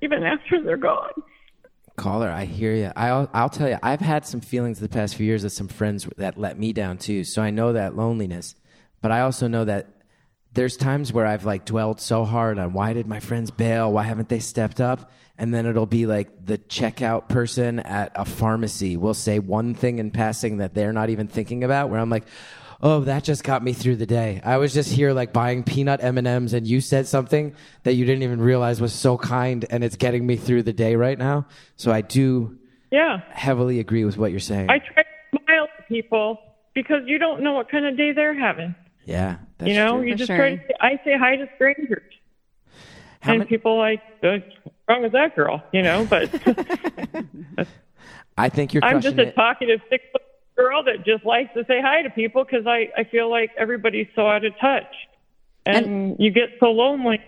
even after they're gone. Caller, I hear you. I'll, I'll tell you, I've had some feelings the past few years of some friends that let me down too. So I know that loneliness, but I also know that there's times where I've like dwelled so hard on why did my friends bail? Why haven't they stepped up? And then it'll be like the checkout person at a pharmacy will say one thing in passing that they're not even thinking about where I'm like, oh, that just got me through the day. I was just here like buying peanut M&Ms and you said something that you didn't even realize was so kind and it's getting me through the day right now. So I do Yeah, heavily agree with what you're saying. I try to smile at people because you don't know what kind of day they're having. yeah. That's you know, true. you For just sure. try to. Say, I say hi to strangers, How and many- people like, "What's wrong with that girl?" You know, but I think you're I'm just a it. talkative six foot girl that just likes to say hi to people because I, I feel like everybody's so out of touch and, and you get so lonely.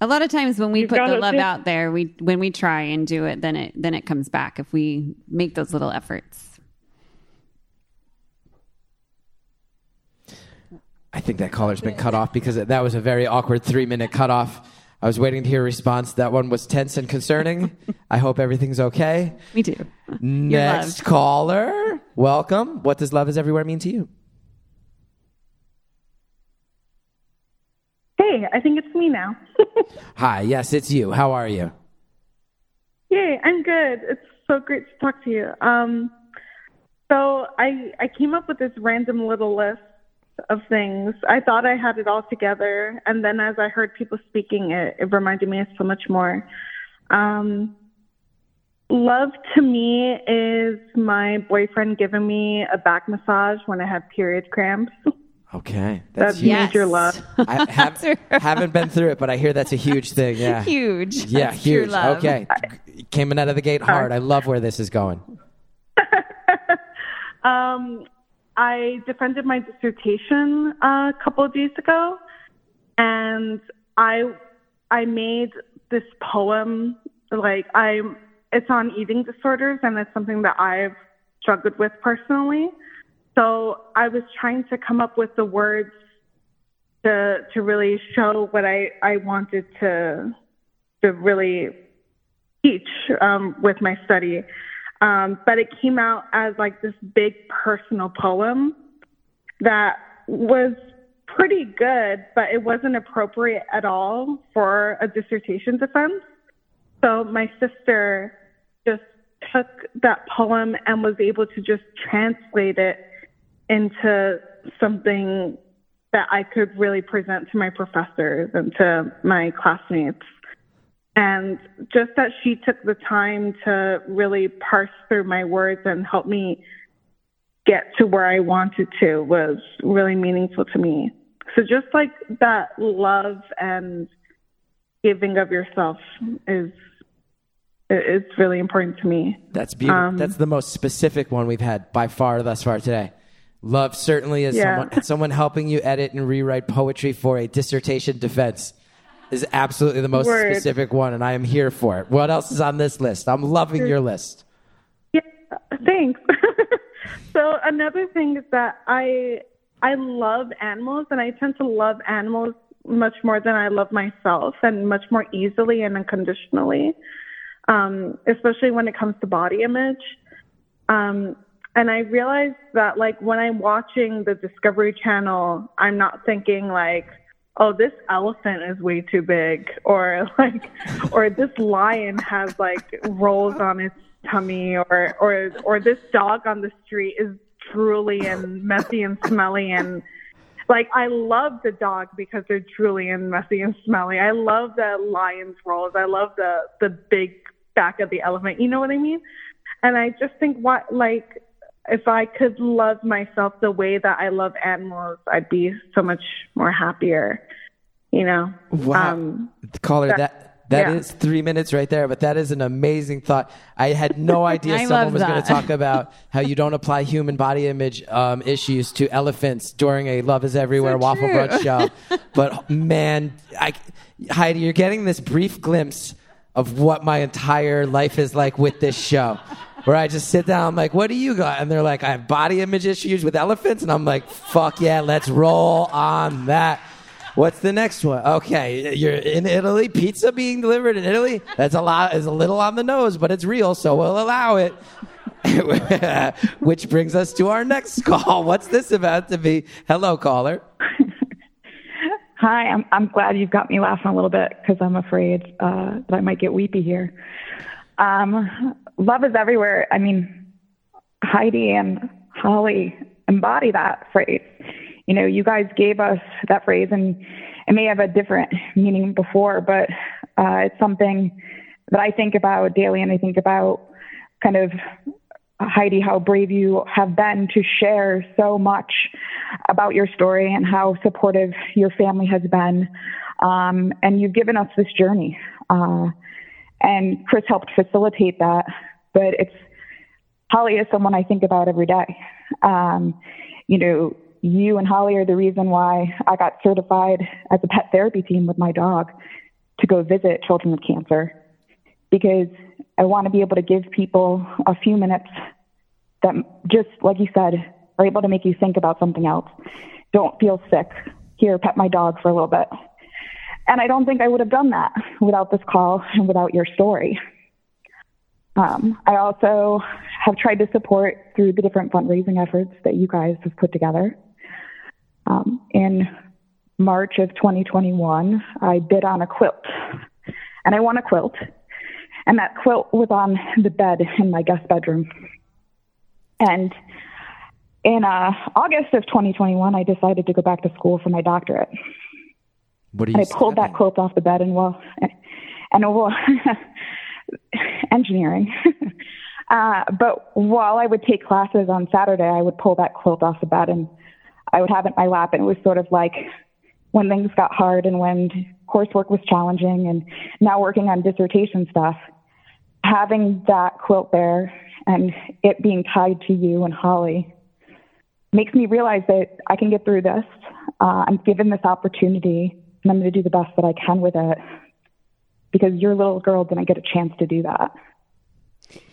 A lot of times when we You've put the love think. out there, we when we try and do it, then it then it comes back if we make those little efforts. I think that caller's been cut off because that was a very awkward three minute cutoff. I was waiting to hear a response. That one was tense and concerning. I hope everything's okay. Me too. Next caller, welcome. What does love is everywhere mean to you? Hey, I think it's me now. Hi, yes, it's you. How are you? Yay, I'm good. It's so great to talk to you. Um, so I I came up with this random little list of things. I thought I had it all together, and then as I heard people speaking, it, it reminded me of so much more. Um, love to me is my boyfriend giving me a back massage when I have period cramps. Okay, That's huge. major love. I have, haven't been through it, but I hear that's a huge thing. Yeah, Huge. Yeah, That's huge. love. Okay, came in out of the gate hard. I love where this is going. Um, I defended my dissertation uh, a couple of days ago, and I I made this poem. Like I'm, it's on eating disorders, and it's something that I've struggled with personally. So I was trying to come up with the words to to really show what I I wanted to to really teach um, with my study. Um, but it came out as like this big personal poem that was pretty good, but it wasn't appropriate at all for a dissertation defense. So my sister just took that poem and was able to just translate it into something that I could really present to my professors and to my classmates. And just that she took the time to really parse through my words and help me get to where I wanted to was really meaningful to me. So just like that love and giving of yourself is is really important to me. That's beautiful. Um, That's the most specific one we've had by far thus far today. Love certainly is Yeah. someone, someone helping you edit and rewrite poetry for a dissertation defense is absolutely the most Word. specific one, and I am here for it. What else is on this list? I'm loving your list. Yeah, thanks. so another thing is that I I love animals and I tend to love animals much more than I love myself and much more easily and unconditionally. Um, especially when it comes to body image. Um, and I realized that like when I'm watching the Discovery Channel, I'm not thinking like, oh, this elephant is way too big, or like, or this lion has like rolls on its tummy, or or or this dog on the street is drooly and messy and smelly and like I love the dog because they're drooly and messy and smelly. I love the lion's rolls. I love the the big back of the elephant. You know what I mean? And I just think what like if I could love myself the way that I love animals, I'd be so much more happier. You know. Wow. Um, Caller, that- that that is yeah. three minutes right there, but that is an amazing thought. I had no idea someone was going to talk about how you don't apply human body image um, issues to elephants during a Love Is Everywhere So Waffle true. Brunch show. But man, I, Heidi, you're getting this brief glimpse of what my entire life is like with this show. Where I just sit down, I'm like, what do you got? And they're like, I have body image issues with elephants. And I'm like, fuck yeah, let's roll on that. What's the next one? Okay, you're in Italy. Pizza being delivered in Italy. That's a lot. Is a little on the nose, but it's real, so we'll allow it. Which brings us to our next call. What's this about to be? Hello, caller. Hi, I'm I'm glad you've got me laughing a little bit because I'm afraid uh, that I might get weepy here. Um, love is everywhere. I mean, Heidi and Holly embody that phrase. You know, you guys gave us that phrase, and it may have a different meaning before, but uh, it's something that I think about daily, and I think about kind of Heidi, how brave you have been to share so much about your story and how supportive your family has been. Um, and you've given us this journey. Uh, and Chris helped facilitate that. But it's Holly is someone I think about every day. Um, you know, you and Holly are the reason why I got certified as a pet therapy team with my dog to go visit children with cancer because I want to be able to give people a few minutes that just like you said are able to make you think about something else don't feel sick. Here, pet my dog for a little bit. And I don't think I would have done that without this call and without your story. Um, I also have tried to support through the different fundraising efforts that you guys have put together. Um, in March of 2021, I bid on a quilt, and I won a quilt. And that quilt was on the bed in my guest bedroom. And in uh, August of 2021, I decided to go back to school for my doctorate. What are And I pulled that quilt off the bed and well, and well, engineering. uh, but while I would take classes on Saturday, I would pull that quilt off the bed and I would have it in my lap. And it was sort of like when things got hard and when coursework was challenging and now working on dissertation stuff, having that quilt there and it being tied to you and Holly makes me realize that I can get through this. Uh, I'm given this opportunity and I'm going to do the best that I can with it because your little girl didn't get a chance to do that.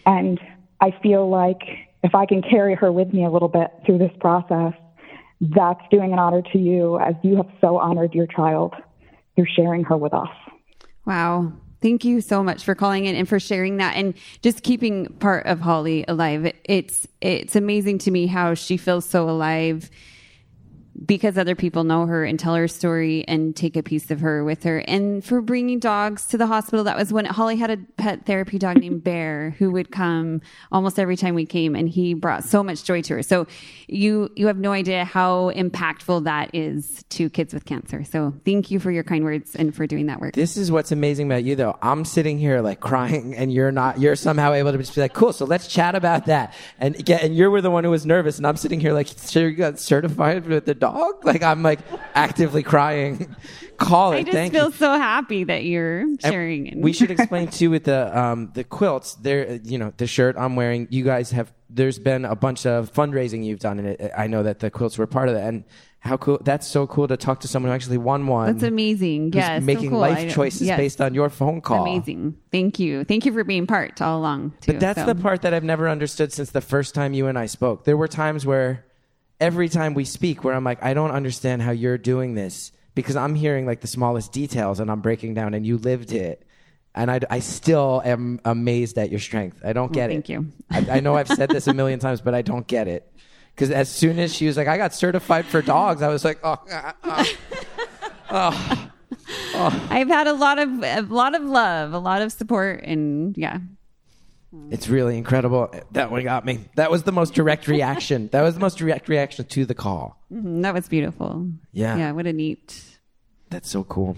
And I feel like if I can carry her with me a little bit through this process, that's doing an honor to you as you have so honored your child through sharing her with us. Wow. Thank you so much for calling in and for sharing that and just keeping part of Holly alive. It's it's amazing to me how she feels so alive because other people know her and tell her story and take a piece of her with her. And for bringing dogs to the hospital, that was when Holly had a pet therapy dog named Bear who would come almost every time we came, and he brought so much joy to her. So you you have no idea how impactful that is to kids with cancer. So thank you for your kind words and for doing that work. This is what's amazing about you, though. I'm sitting here like crying, and you're not. You're somehow able to just be like, "Cool, so let's chat about that." And get, and you were the one who was nervous, and I'm sitting here like, "So you got certified with the dog?" Like I'm like actively crying. Call it. Thank you. I just Thank feel you. so happy that you're sharing. And We should explain too with the um, the quilts. There, you know, the shirt I'm wearing. You guys have. There's been a bunch of fundraising you've done, and I know that the quilts were part of that. And how cool! That's so cool to talk to someone who actually won one. That's amazing. Yes, so making cool. life choices yes. based on your phone call. Amazing. Thank you. Thank you for being part all along. Too, But that's so. the part that I've never understood since the first time you and I spoke. There were times where every time we speak where I'm like, I don't understand how you're doing this because I'm hearing like the smallest details and I'm breaking down and you lived it. And I, I still am amazed at your strength. I don't Well, get it. thank you. I, I know I've said this a million times, but I don't get it. Because as soon as she was like, I got certified for dogs, I was like, oh, uh, uh, oh. I've had a lot of a lot of love, a lot of support, and yeah. It's really incredible. That one got me. That was the most direct reaction. that was the most direct reaction to the call. Mhm, That was beautiful. Yeah. Yeah. What a neat. That's so cool.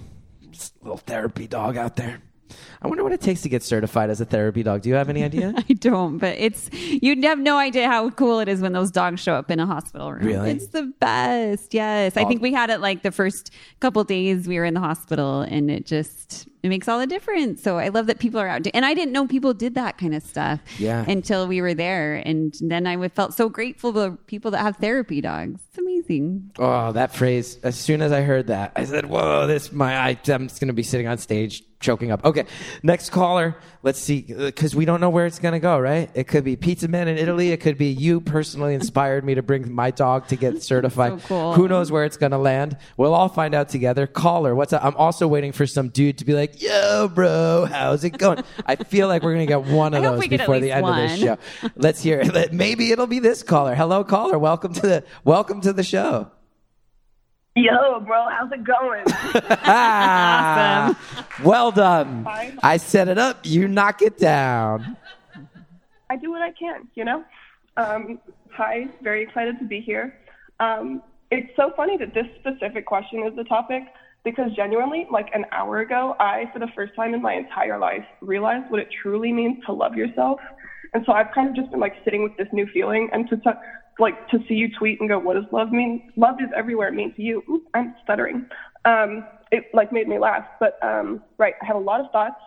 Just a little therapy dog out there. I wonder what it takes to get certified as a therapy dog. Do you have any idea? I don't, but it's you'd have no idea how cool it is when those dogs show up in a hospital room. Really? It's the best. Yes. I think we had it like the first couple days we were in the hospital and it just it makes all the difference. So I love that people are out and I didn't know people did that kind of stuff Yeah. until we were there and then I would- felt so grateful for people that have therapy dogs. It's amazing. Oh, that phrase. As soon as I heard that, I said, "Whoa, this my I, I'm just going to be sitting on stage choking up." Okay, next caller. Let's see, uh, because we don't know where it's going to go. Right? It could be Pizza Man in Italy. It could be you personally inspired me to bring my dog to get certified. So cool. Who knows where it's going to land? We'll all find out together. Caller, what's up? I'm also waiting for some dude to be like, "Yo, bro, how's it going?" I feel like we're going to get one of those we get at before the least end of this show. Let's hear it. Maybe it'll be this caller. Hello, caller. Welcome to the welcome to the show. Yo, bro, how's it going? awesome. Well done. Fine. I set it up. You knock it down. I do what I can, you know? Um, hi, very excited to be here. Um, it's so funny that this specific question is the topic because genuinely, like an hour ago, I, for the first time in my entire life, realized what it truly means to love yourself. And so I've kind of just been like sitting with this new feeling and to, like to see you tweet and go, what does love mean? Love is everywhere It means you. Oop, I'm stuttering. Um, it like made me laugh, but um, right, I have a lot of thoughts.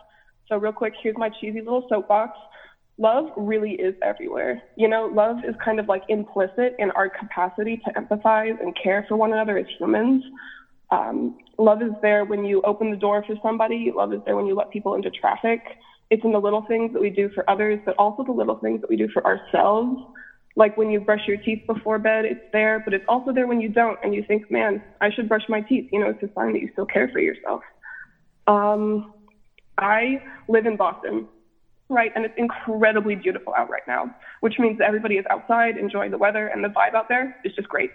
So real quick, here's my cheesy little soapbox. Love really is everywhere. You know, love is kind of like implicit in our capacity to empathize and care for one another as humans. Um, love is there when you open the door for somebody. Love is there when you let people into traffic. It's in the little things that we do for others, but also the little things that we do for ourselves. Like when you brush your teeth before bed, it's there, but it's also there when you don't, and you think, man, I should brush my teeth. You know, it's a sign that you still care for yourself. Um, I live in Boston, right, and it's incredibly beautiful out right now, which means that everybody is outside enjoying the weather, and the vibe out there is just great.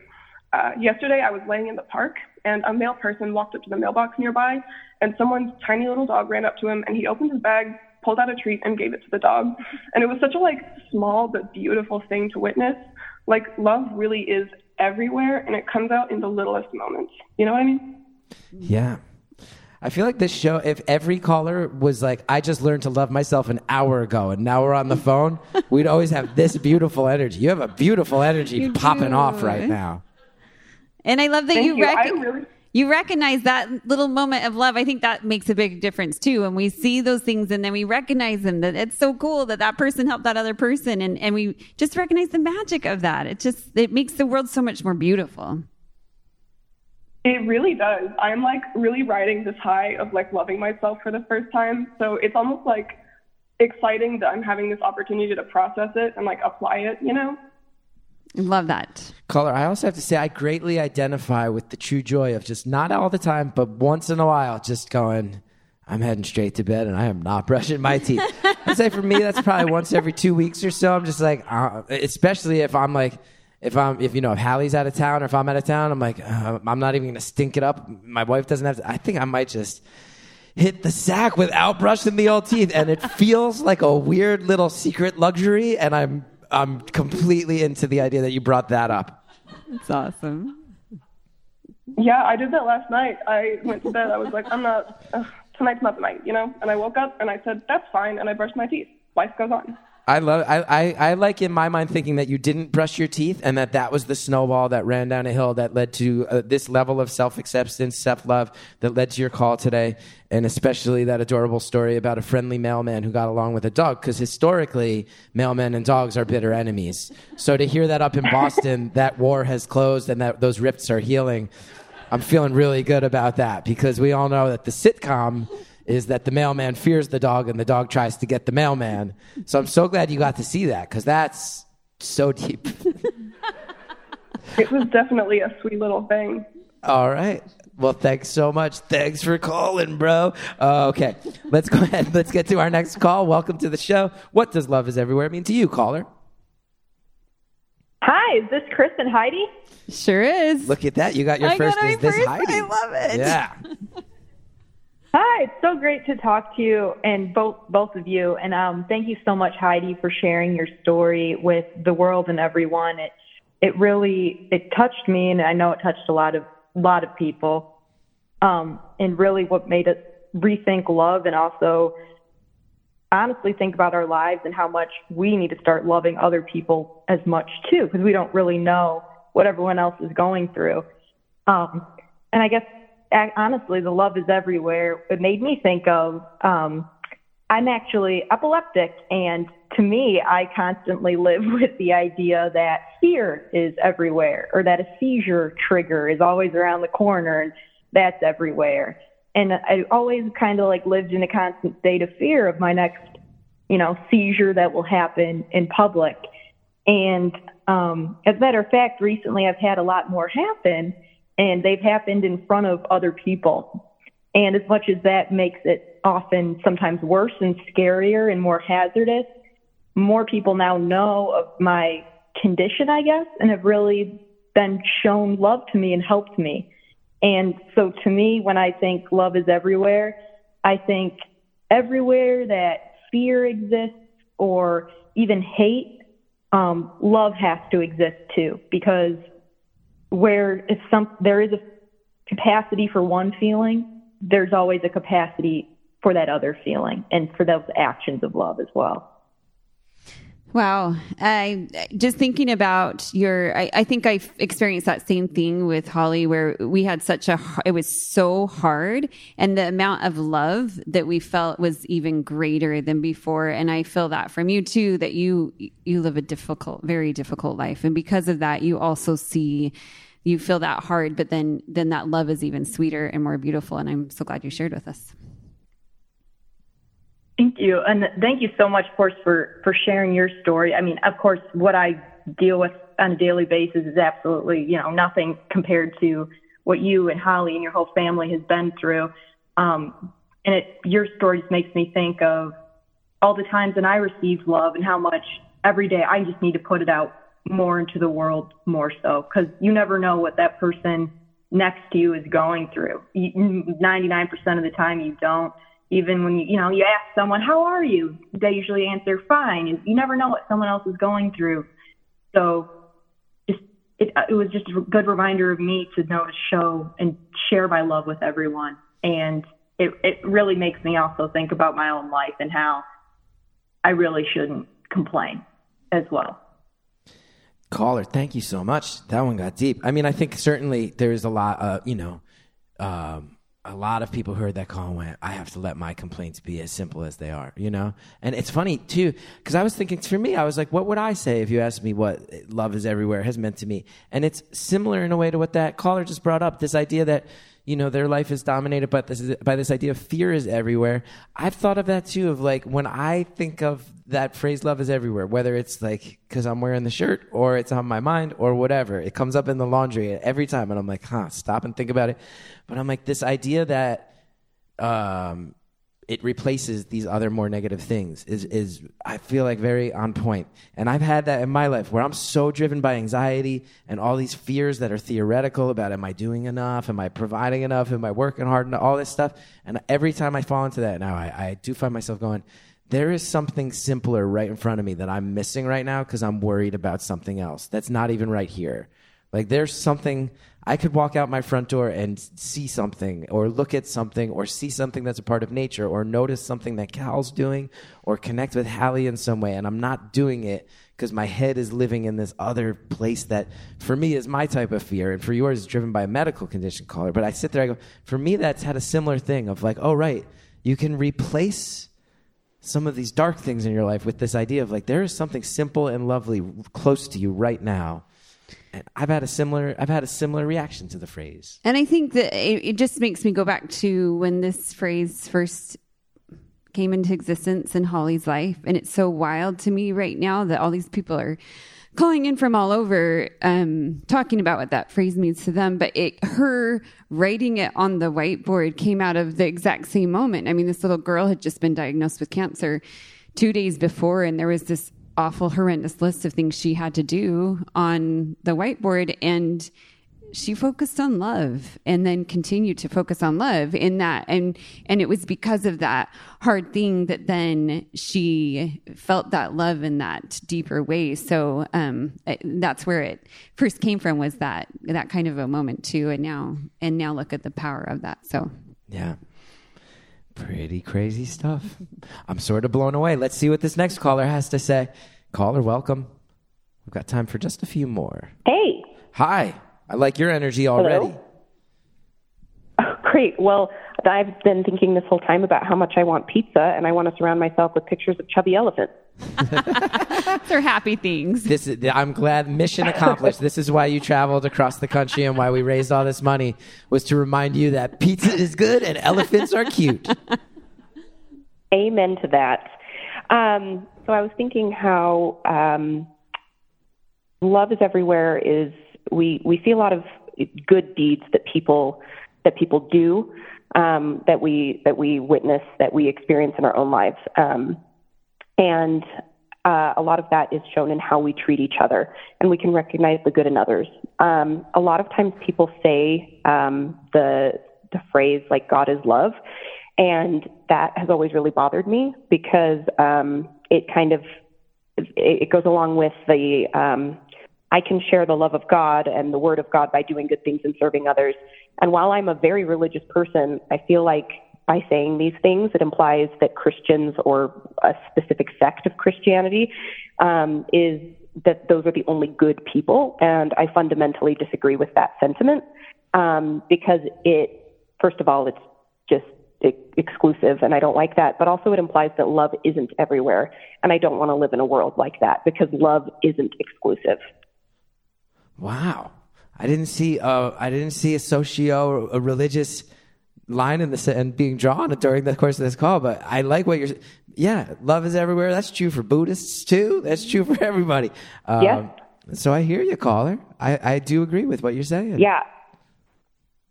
Uh, yesterday, I was laying in the park, and a male person walked up to the mailbox nearby, and someone's tiny little dog ran up to him, and he opened his bag, pulled out a treat, and gave it to the dog. And it was such a like small but beautiful thing to witness. Like love really is everywhere, and it comes out in the littlest moments. You know what I mean? Yeah. I feel like this show, if every caller was like, I just learned to love myself an hour ago and now we're on the phone, we'd always have this beautiful energy. You have a beautiful energy You popping do. off right now. And I love that Thank you, you. Rec- really- you recognize that little moment of love. I think that makes a big difference too. And we see those things and then we recognize them, that it's so cool that that person helped that other person, and and we just recognize the magic of that. It just it makes the world so much more beautiful. It really does. I'm like really riding this high of like loving myself for the first time. So it's almost like exciting that I'm having this opportunity to process it and like apply it, you know? Love that. Caller, I also have to say, I greatly identify with the true joy of just not all the time, but once in a while, just going, I'm heading straight to bed and I am not brushing my teeth. I'd say for me, that's probably once every two weeks or so. I'm just like, uh, especially if I'm like, if I'm, if you know, if Hallie's out of town or if I'm out of town, I'm like, uh, I'm not even gonna stink it up. My wife doesn't have to. I think I might just hit the sack without brushing the old teeth, and it feels like a weird little secret luxury. And I'm, I'm completely into the idea that you brought that up. It's awesome. Yeah, I did that last night. I went to bed. I was like, I'm not, ugh, tonight's not the night, you know? And I woke up and I said, that's fine. And I brushed my teeth. Life goes on. I love. I, I, I like in my mind thinking that you didn't brush your teeth, and that that was the snowball that ran down a hill that led to uh, this level of self acceptance, self love that led to your call today, and especially that adorable story about a friendly mailman who got along with a dog. Because historically, mailmen and dogs are bitter enemies. So to hear that up in Boston, that war has closed and that those rifts are healing. I'm feeling really good about that because we all know that the sitcom is that the mailman fears the dog and the dog tries to get the mailman. So I'm so glad you got to see that because that's so deep. It was definitely a sweet little thing. All right. Well, thanks so much. Thanks for calling, bro. Uh, okay, let's go ahead. Let's get to our next call. Welcome to the show. What does love is everywhere mean to you, caller? Hi, is this Chris and Heidi? Sure is. Look at that. You got your I first. got my is this first. Heidi? I love it. Yeah. Hi, it's so great to talk to you and both both of you. And um, thank you so much, Heidi, for sharing your story with the world and everyone. It it really it touched me, and I know it touched a lot of lot of people. Um, and really, what made us rethink love and also honestly think about our lives and how much we need to start loving other people as much too, because we don't really know what everyone else is going through. Um, and I guess honestly, the love is everywhere. It made me think of um, I'm actually epileptic, and to me, I constantly live with the idea that fear is everywhere, or that a seizure trigger is always around the corner, and that's everywhere. And I always kind of like lived in a constant state of fear of my next, you know, seizure that will happen in public. And um, as a matter of fact, recently I've had a lot more happen, and they've happened in front of other people. And as much as that makes it often sometimes worse and scarier and more hazardous, more people now know of my condition, I guess, and have really been shown love to me and helped me. And so to me, when I think love is everywhere, I think everywhere that fear exists or even hate, um, love has to exist too, because where if some there is a capacity for one feeling, there's always a capacity for that other feeling and for those actions of love as well. Wow. I just thinking about your, I, I think I experienced that same thing with Holly where we had such a, it was so hard and the amount of love that we felt was even greater than before. And I feel that from you too, that you, you live a difficult, very difficult life. And because of that, you also see, you feel that hard, but then, then that love is even sweeter and more beautiful. And I'm so glad you shared with us. Thank you, and thank you so much, of course, for for sharing your story. I mean, of course, what I deal with on a daily basis is absolutely, you know, nothing compared to what you and Holly and your whole family has been through. Um, and it, your story just makes me think of all the times that I received love and how much every day I just need to put it out more into the world more so because you never know what that person next to you is going through. You- 99% of the time you don't. Even when you, you know, you ask someone, how are you? They usually answer fine. And you never know what someone else is going through. So just, it, it was just a good reminder of me to know to show and share my love with everyone. And it, it really makes me also think about my own life and how I really shouldn't complain as well. Caller, thank you so much. That one got deep. I mean, I think certainly there's a lot, uh, you know, um, a lot of people heard that call and went, I have to let my complaints be as simple as they are, you know? And it's funny too, because I was thinking for me, I was like, what would I say if you asked me what love is everywhere has meant to me? And it's similar in a way to what that caller just brought up this idea that, you know, their life is dominated by this, by this idea of fear is everywhere. I've thought of that too, of like when I think of that phrase love is everywhere, whether it's like because I'm wearing the shirt or it's on my mind or whatever, it comes up in the laundry every time. And I'm like, huh, stop and think about it. But I'm like, this idea that um, it replaces these other more negative things is is I feel like very on point. And I've had that in my life where I'm so driven by anxiety and all these fears that are theoretical about am I doing enough? Am I providing enough? Am I working hard enough? All this stuff. And every time I fall into that now I, I do find myself going, there is something simpler right in front of me that I'm missing right now because I'm worried about something else that's not even right here. Like there's something I could walk out my front door and see something or look at something or see something that's a part of nature or notice something that Cal's doing or connect with Hallie in some way and I'm not doing it because my head is living in this other place that for me is my type of fear and for yours is driven by a medical condition caller. But I sit there I go for me that's had a similar thing of like oh right you can replace some of these dark things in your life with this idea of like there is something simple and lovely close to you right now and I've had a similar I've had a similar reaction to the phrase. And I think that it, it just makes me go back to when this phrase first came into existence in Holly's life. And it's so wild to me right now that all these people are calling in from all over, um, talking about what that phrase means to them. But it, her writing it on the whiteboard came out of the exact same moment. I mean, this little girl had just been diagnosed with cancer two days before, and there was this awful, horrendous list of things she had to do on the whiteboard. And she focused on love and then continued to focus on love in that and and it was because of that hard thing that then she felt that love in that deeper way so um it- that's where it first came from was that that kind of a moment too and now and now look at the power of that so Yeah. Pretty crazy stuff. I'm sort of blown away. Let's see what this next caller has to say. Caller, welcome. We've got time for just a few more. Hey. Hi. I like your energy already. Oh, great. Well, I've been thinking this whole time about how much I want pizza, and I want to surround myself with pictures of chubby elephants. they're happy things This is, I'm glad mission accomplished. this is why you traveled across the country and why we raised all this money was to remind you that pizza is good and elephants are cute. Amen to that. Um, so I was thinking how um, love is everywhere. Is we we see a lot of good deeds that people that people do um, that we that we witness that we experience in our own lives, um, and uh, a lot of that is shown in how we treat each other, and we can recognize the good in others. Um, a lot of times, people say um, the the phrase like "God is love," and that has always really bothered me because um, it kind of it, it goes along with the um, I can share the love of God and the Word of God by doing good things and serving others. And while I'm a very religious person, I feel like by saying these things, it implies that Christians or a specific sect of Christianity um, is that those are the only good people. And I fundamentally disagree with that sentiment um, because it, first of all, it's just exclusive, and I don't like that. But also, it implies that love isn't everywhere, and I don't want to live in a world like that because love isn't exclusive. Wow. I didn't see uh, I didn't see a socio a religious line in the and being drawn during the course of this call, but I like what you're Yeah, love is everywhere. That's true for Buddhists too. That's true for everybody. Um, Yeah. So I hear you, caller. I, I do agree with what you're saying. Yeah.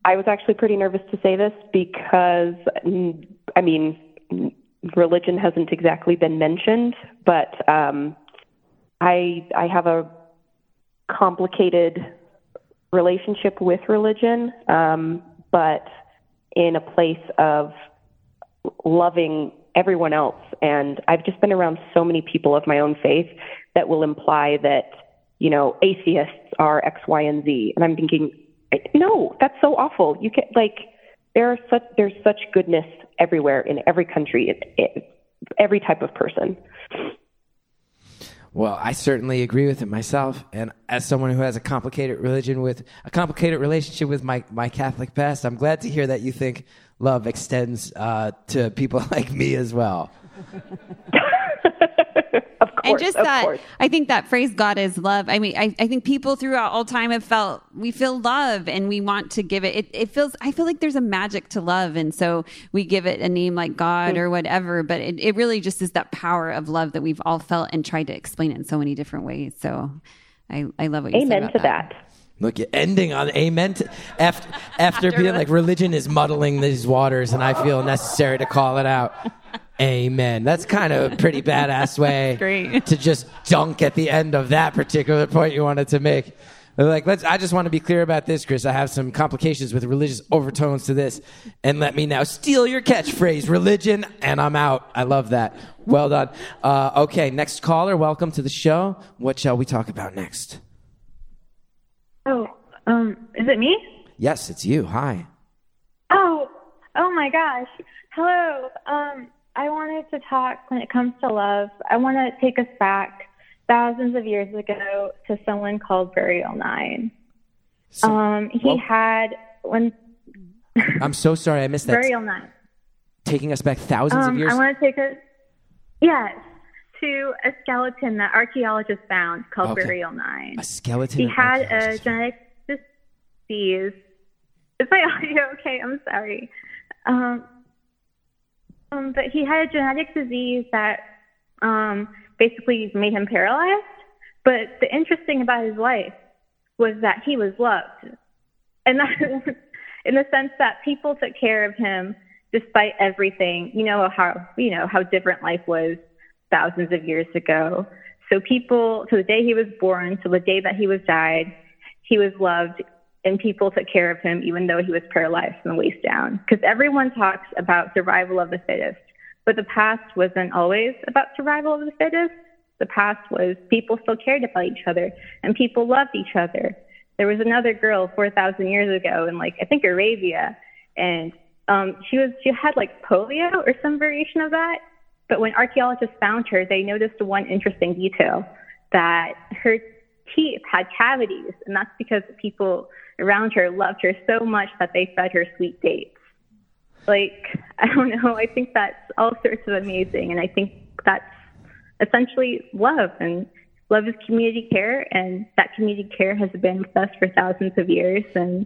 I was actually pretty nervous to say this because, I mean, religion hasn't exactly been mentioned, but um, I I have a complicated relationship with religion, um, but in a place of loving everyone else. And I've just been around so many people of my own faith that will imply that, you know, atheists are X, Y, and Z. And I'm thinking, no, that's so awful. You can like, there are such, there's such goodness everywhere in every country, it, it, every type of person. Well, I certainly agree with it myself. And as someone who has a complicated religion with a complicated relationship with my, my Catholic past, I'm glad to hear that you think love extends uh, to people like me as well. and just of that course. i think that phrase god is love i mean I, I think people throughout all time have felt we feel love and we want to give it. it it feels i feel like there's a magic to love and so we give it a name like god mm. or whatever but it, it really just is that power of love that we've all felt and tried to explain it in so many different ways so i, I love what you said Amen to that. Look, you're ending on amen. To, after, after being like, religion is muddling these waters, and I feel necessary to call it out. Amen. That's kind of a pretty badass way to just dunk at the end of that particular point you wanted to make. Like, let's. I just want to be clear about this, Chris. I have some complications with religious overtones to this, and let me now steal your catchphrase, religion, and I'm out. I love that. Well done. Uh, okay, next caller. Welcome to the show. What shall we talk about next? Oh, um, is it me? Yes, it's you. Hi. Oh, oh my gosh. Hello. Um, I wanted to talk when it comes to love. I want to take us back thousands of years ago to someone called Burial Nine. um, he well- had when I'm so sorry I missed that. Burial Nine. Taking us back thousands Um, of years. I want to take us, yes, to a skeleton that archaeologists found called Okay. Burial Nine. A skeleton. He had a genetic disease. Is my audio okay? I'm sorry. Um, um, but he had a genetic disease that um, basically made him paralyzed. But the interesting about his life was that he was loved, and that in the sense that people took care of him despite everything. You know how you know how different life was thousands of years ago. So people, to the day he was born, to the day that he was died, he was loved, and people took care of him even though he was paralyzed from the waist down. Because everyone talks about survival of the fittest, but the past wasn't always about survival of the fittest. The past was people still cared about each other, and people loved each other. There was another girl 4,000 years ago in like I think Arabia, and um, she was she had like polio or some variation of that. But when archaeologists found her, they noticed one interesting detail that her teeth had cavities, and that's because people around her loved her so much that they fed her sweet dates. Like, I don't know, I think that's all sorts of amazing, and I think that's essentially love, and love is community care, and that community care has been with us for thousands of years, and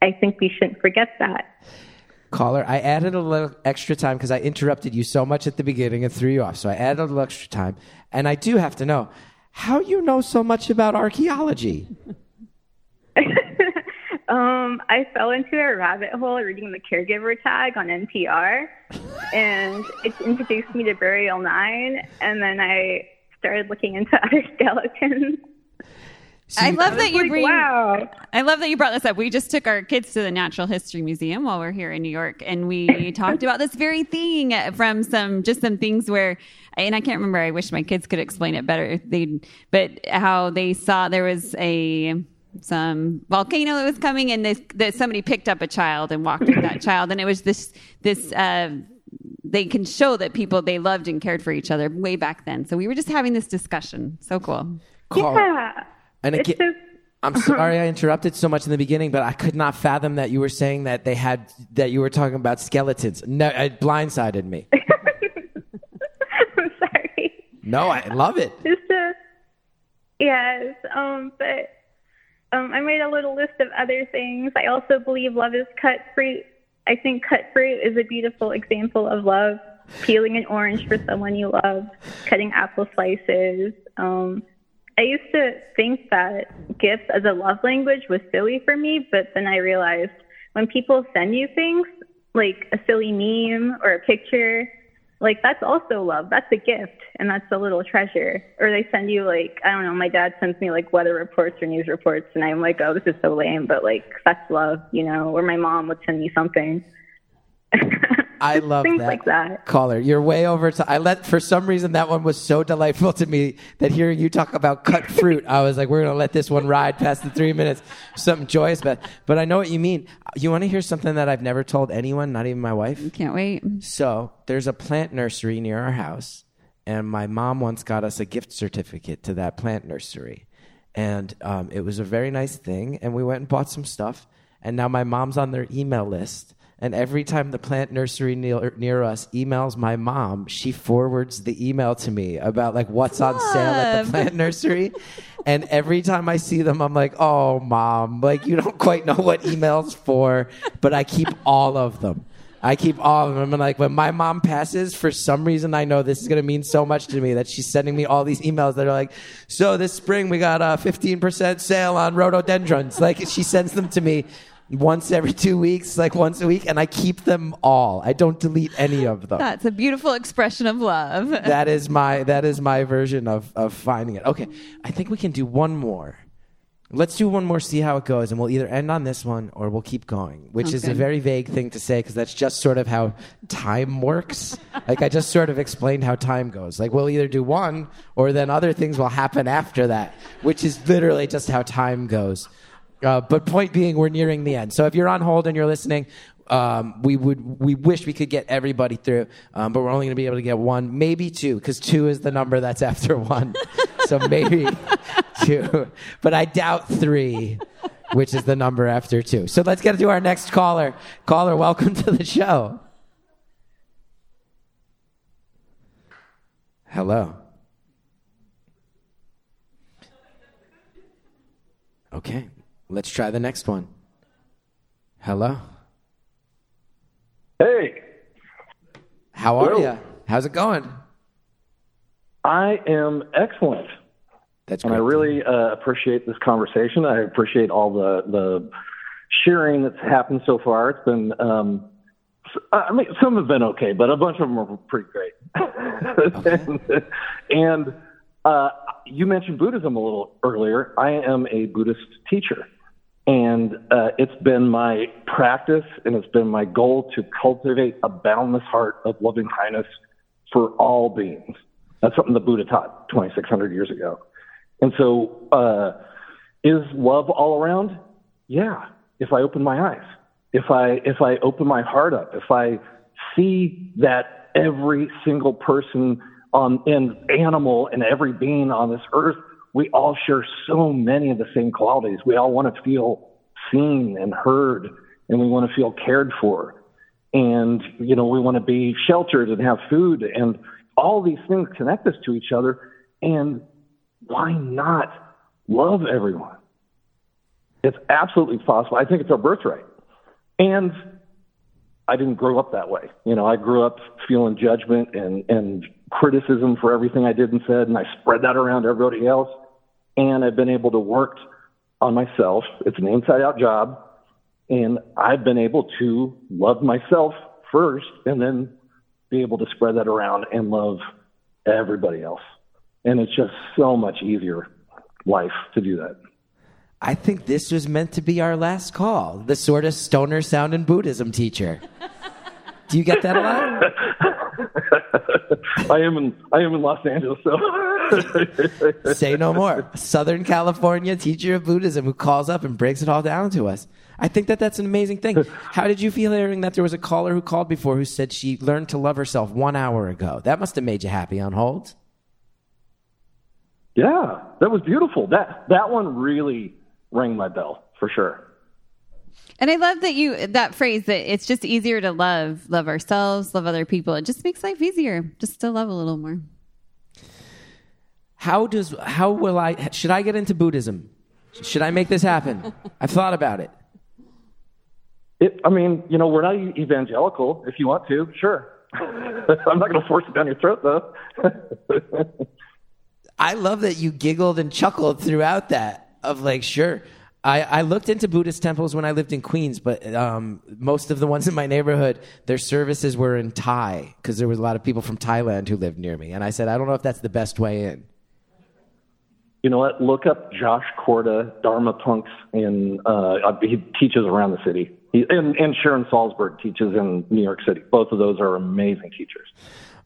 I think we shouldn't forget that. Caller, I added a little extra time because I interrupted you so much at the beginning and threw you off. So I added a little extra time. And I do have to know how you know so much about archaeology. Um, I fell into a rabbit hole reading the caregiver tag on NPR, and it introduced me to Burial Nine, and then I started looking into other skeletons. I love that you like, bring. wow. I love that you brought this up. We just took our kids to the Natural History Museum while we're here in New York, and we talked about this very thing from some just some things where, and I can't remember. I wish my kids could explain it better. They, but how they saw there was a some volcano that was coming, and this that somebody picked up a child and walked with that child, and it was this this. Uh, they can show that people they loved and cared for each other way back then. So we were just having this discussion. So cool. Caller, Yeah. And again, just- I'm sorry I interrupted so much in the beginning, but I could not fathom that you were saying that they had that you were talking about skeletons. No, it blindsided me. I'm sorry. No, I love it. Just a yes, um, but um, I made a little list of other things. I also believe love is cut fruit. I think cut fruit is a beautiful example of love. peeling an orange for someone you love, cutting apple slices. Um, I used to think that gifts as a love language was silly for me, but then I realized when people send you things, like a silly meme or a picture, like that's also love. That's a gift and that's a little treasure. Or they send you like, I don't know, my dad sends me like weather reports or news reports and I'm like, oh, this is so lame, but like that's love, you know, or my mom would send me something. I love Things that. like that. Caller, you're way over. I let for some reason that one was so delightful to me that hearing you talk about cut fruit, I was like, we're gonna let this one ride past the three minutes. Something joyous, but but I know what you mean. You want to hear something that I've never told anyone, not even my wife. Can't wait. So there's a plant nursery near our house, and my mom once got us a gift certificate to that plant nursery, and um, it was a very nice thing. And we went and bought some stuff, and now my mom's on their email list. And every time the plant nursery near, near us emails my mom, she forwards the email to me about like what's on sale at the plant nursery. And every time I see them, I'm like, oh, mom, like you don't quite know what email's for, but I keep all of them. I keep all of them. And like when my mom passes, for some reason, I know this is going to mean so much to me that she's sending me all these emails that are like, so this spring we got a 15% sale on rhododendrons. Like she sends them to me once every two weeks, like once a week, and I keep them all. I don't delete any of them. That's a beautiful expression of love. that is my that is my version of of finding it. Okay, I think we can do one more. Let's do one more, see how it goes, and we'll either end on this one or we'll keep going, which Sounds is a very vague thing to say because that's just sort of how time works. like I just sort of explained how time goes. Like we'll either do one or then other things will happen after that, which is literally just how time goes. Uh, but point being, we're nearing the end. So if you're on hold and you're listening, um, we would we wish we could get everybody through, um, but we're only going to be able to get one, maybe two, because two is the number that's after one. so maybe two, but I doubt three, which is the number after two. So let's get to our next caller. Caller, welcome to the show. Hello. Okay, let's try the next one. Hello. Hey, How are you? How's it going? I am excellent. That's and I really uh, appreciate this conversation. I appreciate all the the sharing that's happened so far. It's been, um, I mean, some have been okay, but a bunch of them are pretty great. and and uh, you mentioned Buddhism a little earlier. I am a Buddhist teacher. And uh, it's been my practice and it's been my goal to cultivate a boundless heart of loving kindness for all beings. That's something the Buddha taught 2,600 years ago. And so, uh, is love all around? Yeah. If I open my eyes, if I if I open my heart up, if I see that every single person on and animal and every being on this earth, we all share so many of the same qualities. We all want to feel seen and heard, and we want to feel cared for, and you know we want to be sheltered and have food, and all these things connect us to each other. And why not love everyone? It's absolutely possible. I think it's our birthright. And I didn't grow up that way. You know, I grew up feeling judgment and, and criticism for everything I did and said, and I spread that around everybody else. And I've been able to work on myself. It's an inside out job. And I've been able to love myself first and then be able to spread that around and love everybody else. And it's just so much easier life to do that. I think this was meant to be our last call. The sort of stoner sounding Buddhism teacher. Do you get that a lot? I am in I am in Los Angeles, so Say no more. Southern California teacher of Buddhism who calls up and breaks it all down to us. I think that that's an amazing thing. How did you feel hearing that there was a caller who called before who said she learned to love herself one hour ago? That must have made you happy on hold. Yeah, that was beautiful. That that one really rang my bell for sure. And I love that you that phrase that it's just easier to love, love ourselves, love other people. It just makes life easier just to love a little more. How does how will I should I get into Buddhism? Should I make this happen? I've thought about it. It, I mean, you know, we're not evangelical. If you want to, sure. I'm not going to force it down your throat, though. I love that you giggled and chuckled throughout that. Of like, sure. I, I looked into Buddhist temples when I lived in Queens, but um, most of the ones in my neighborhood, their services were in Thai because there was a lot of people from Thailand who lived near me. And I said, I don't know if that's the best way in. You know what? Look up Josh Korda, Dharma Punx, in uh, he teaches around the city. He, and, and Sharon Salzberg teaches in New York City. Both of those are amazing teachers.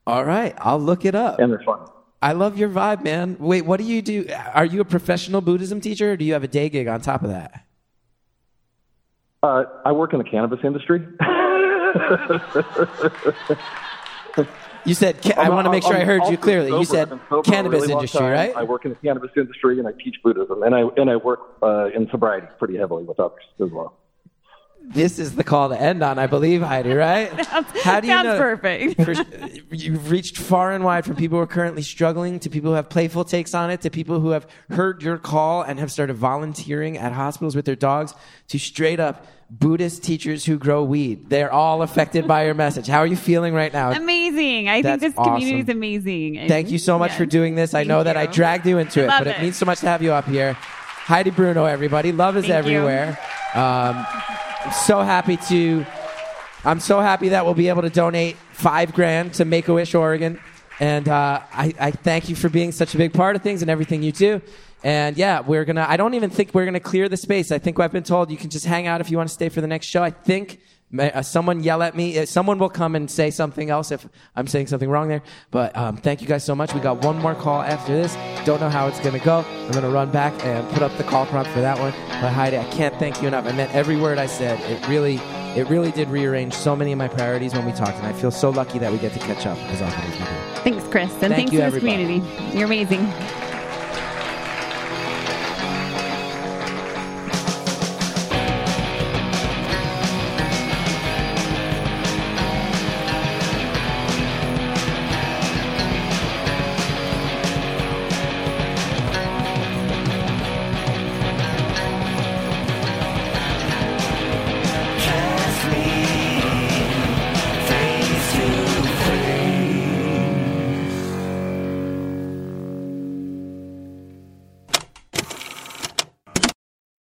All right, I'll look it up. And they're fun. I love your vibe, man. Wait, what do you do? Are you a professional Buddhism teacher or do you have a day gig on top of that? Uh, I work in the cannabis industry. You said, ca- I want to make sure I I'm heard you clearly. You said sober for a cannabis really industry, time. right? I work in the cannabis industry and I teach Buddhism, and I and I work uh, in sobriety pretty heavily with others as well. This is the call to end on, I believe, Heidi, right? How do you sounds know? perfect. For- you've reached far and wide from people who are currently struggling to people who have playful takes on it to people who have heard your call and have started volunteering at hospitals with their dogs to straight up Buddhist teachers who grow weed. They're all affected by your message. How are you feeling right now? Amazing. I That's think this community is amazing. Thank you so much for doing this. I know that I dragged you into it, but it. it. means so much to have you up here. Heidi Bruno, everybody. Love is Thank you. everywhere. Um, I'm so happy to. I'm so happy that we'll be able to donate five grand to Make a Wish Oregon, and uh, I, I thank you for being such a big part of things and everything you do. And yeah, we're gonna. I don't even think we're gonna clear the space. I think I've been told you can just hang out if you want to stay for the next show. I think someone yell at me. Uh, Someone will come and say something else if I'm saying something wrong there. But um, thank you guys so much. We got one more call after this. Don't know how it's gonna go. I'm gonna run back and put up the call prompt for that one. But Heidi, I can't thank you enough. I meant every word I said. It really, it really did rearrange so many of my priorities when we talked, and I feel so lucky that we get to catch up as often as we do. Thanks, Chris. And Thank thanks you, to this everybody. community. You're amazing.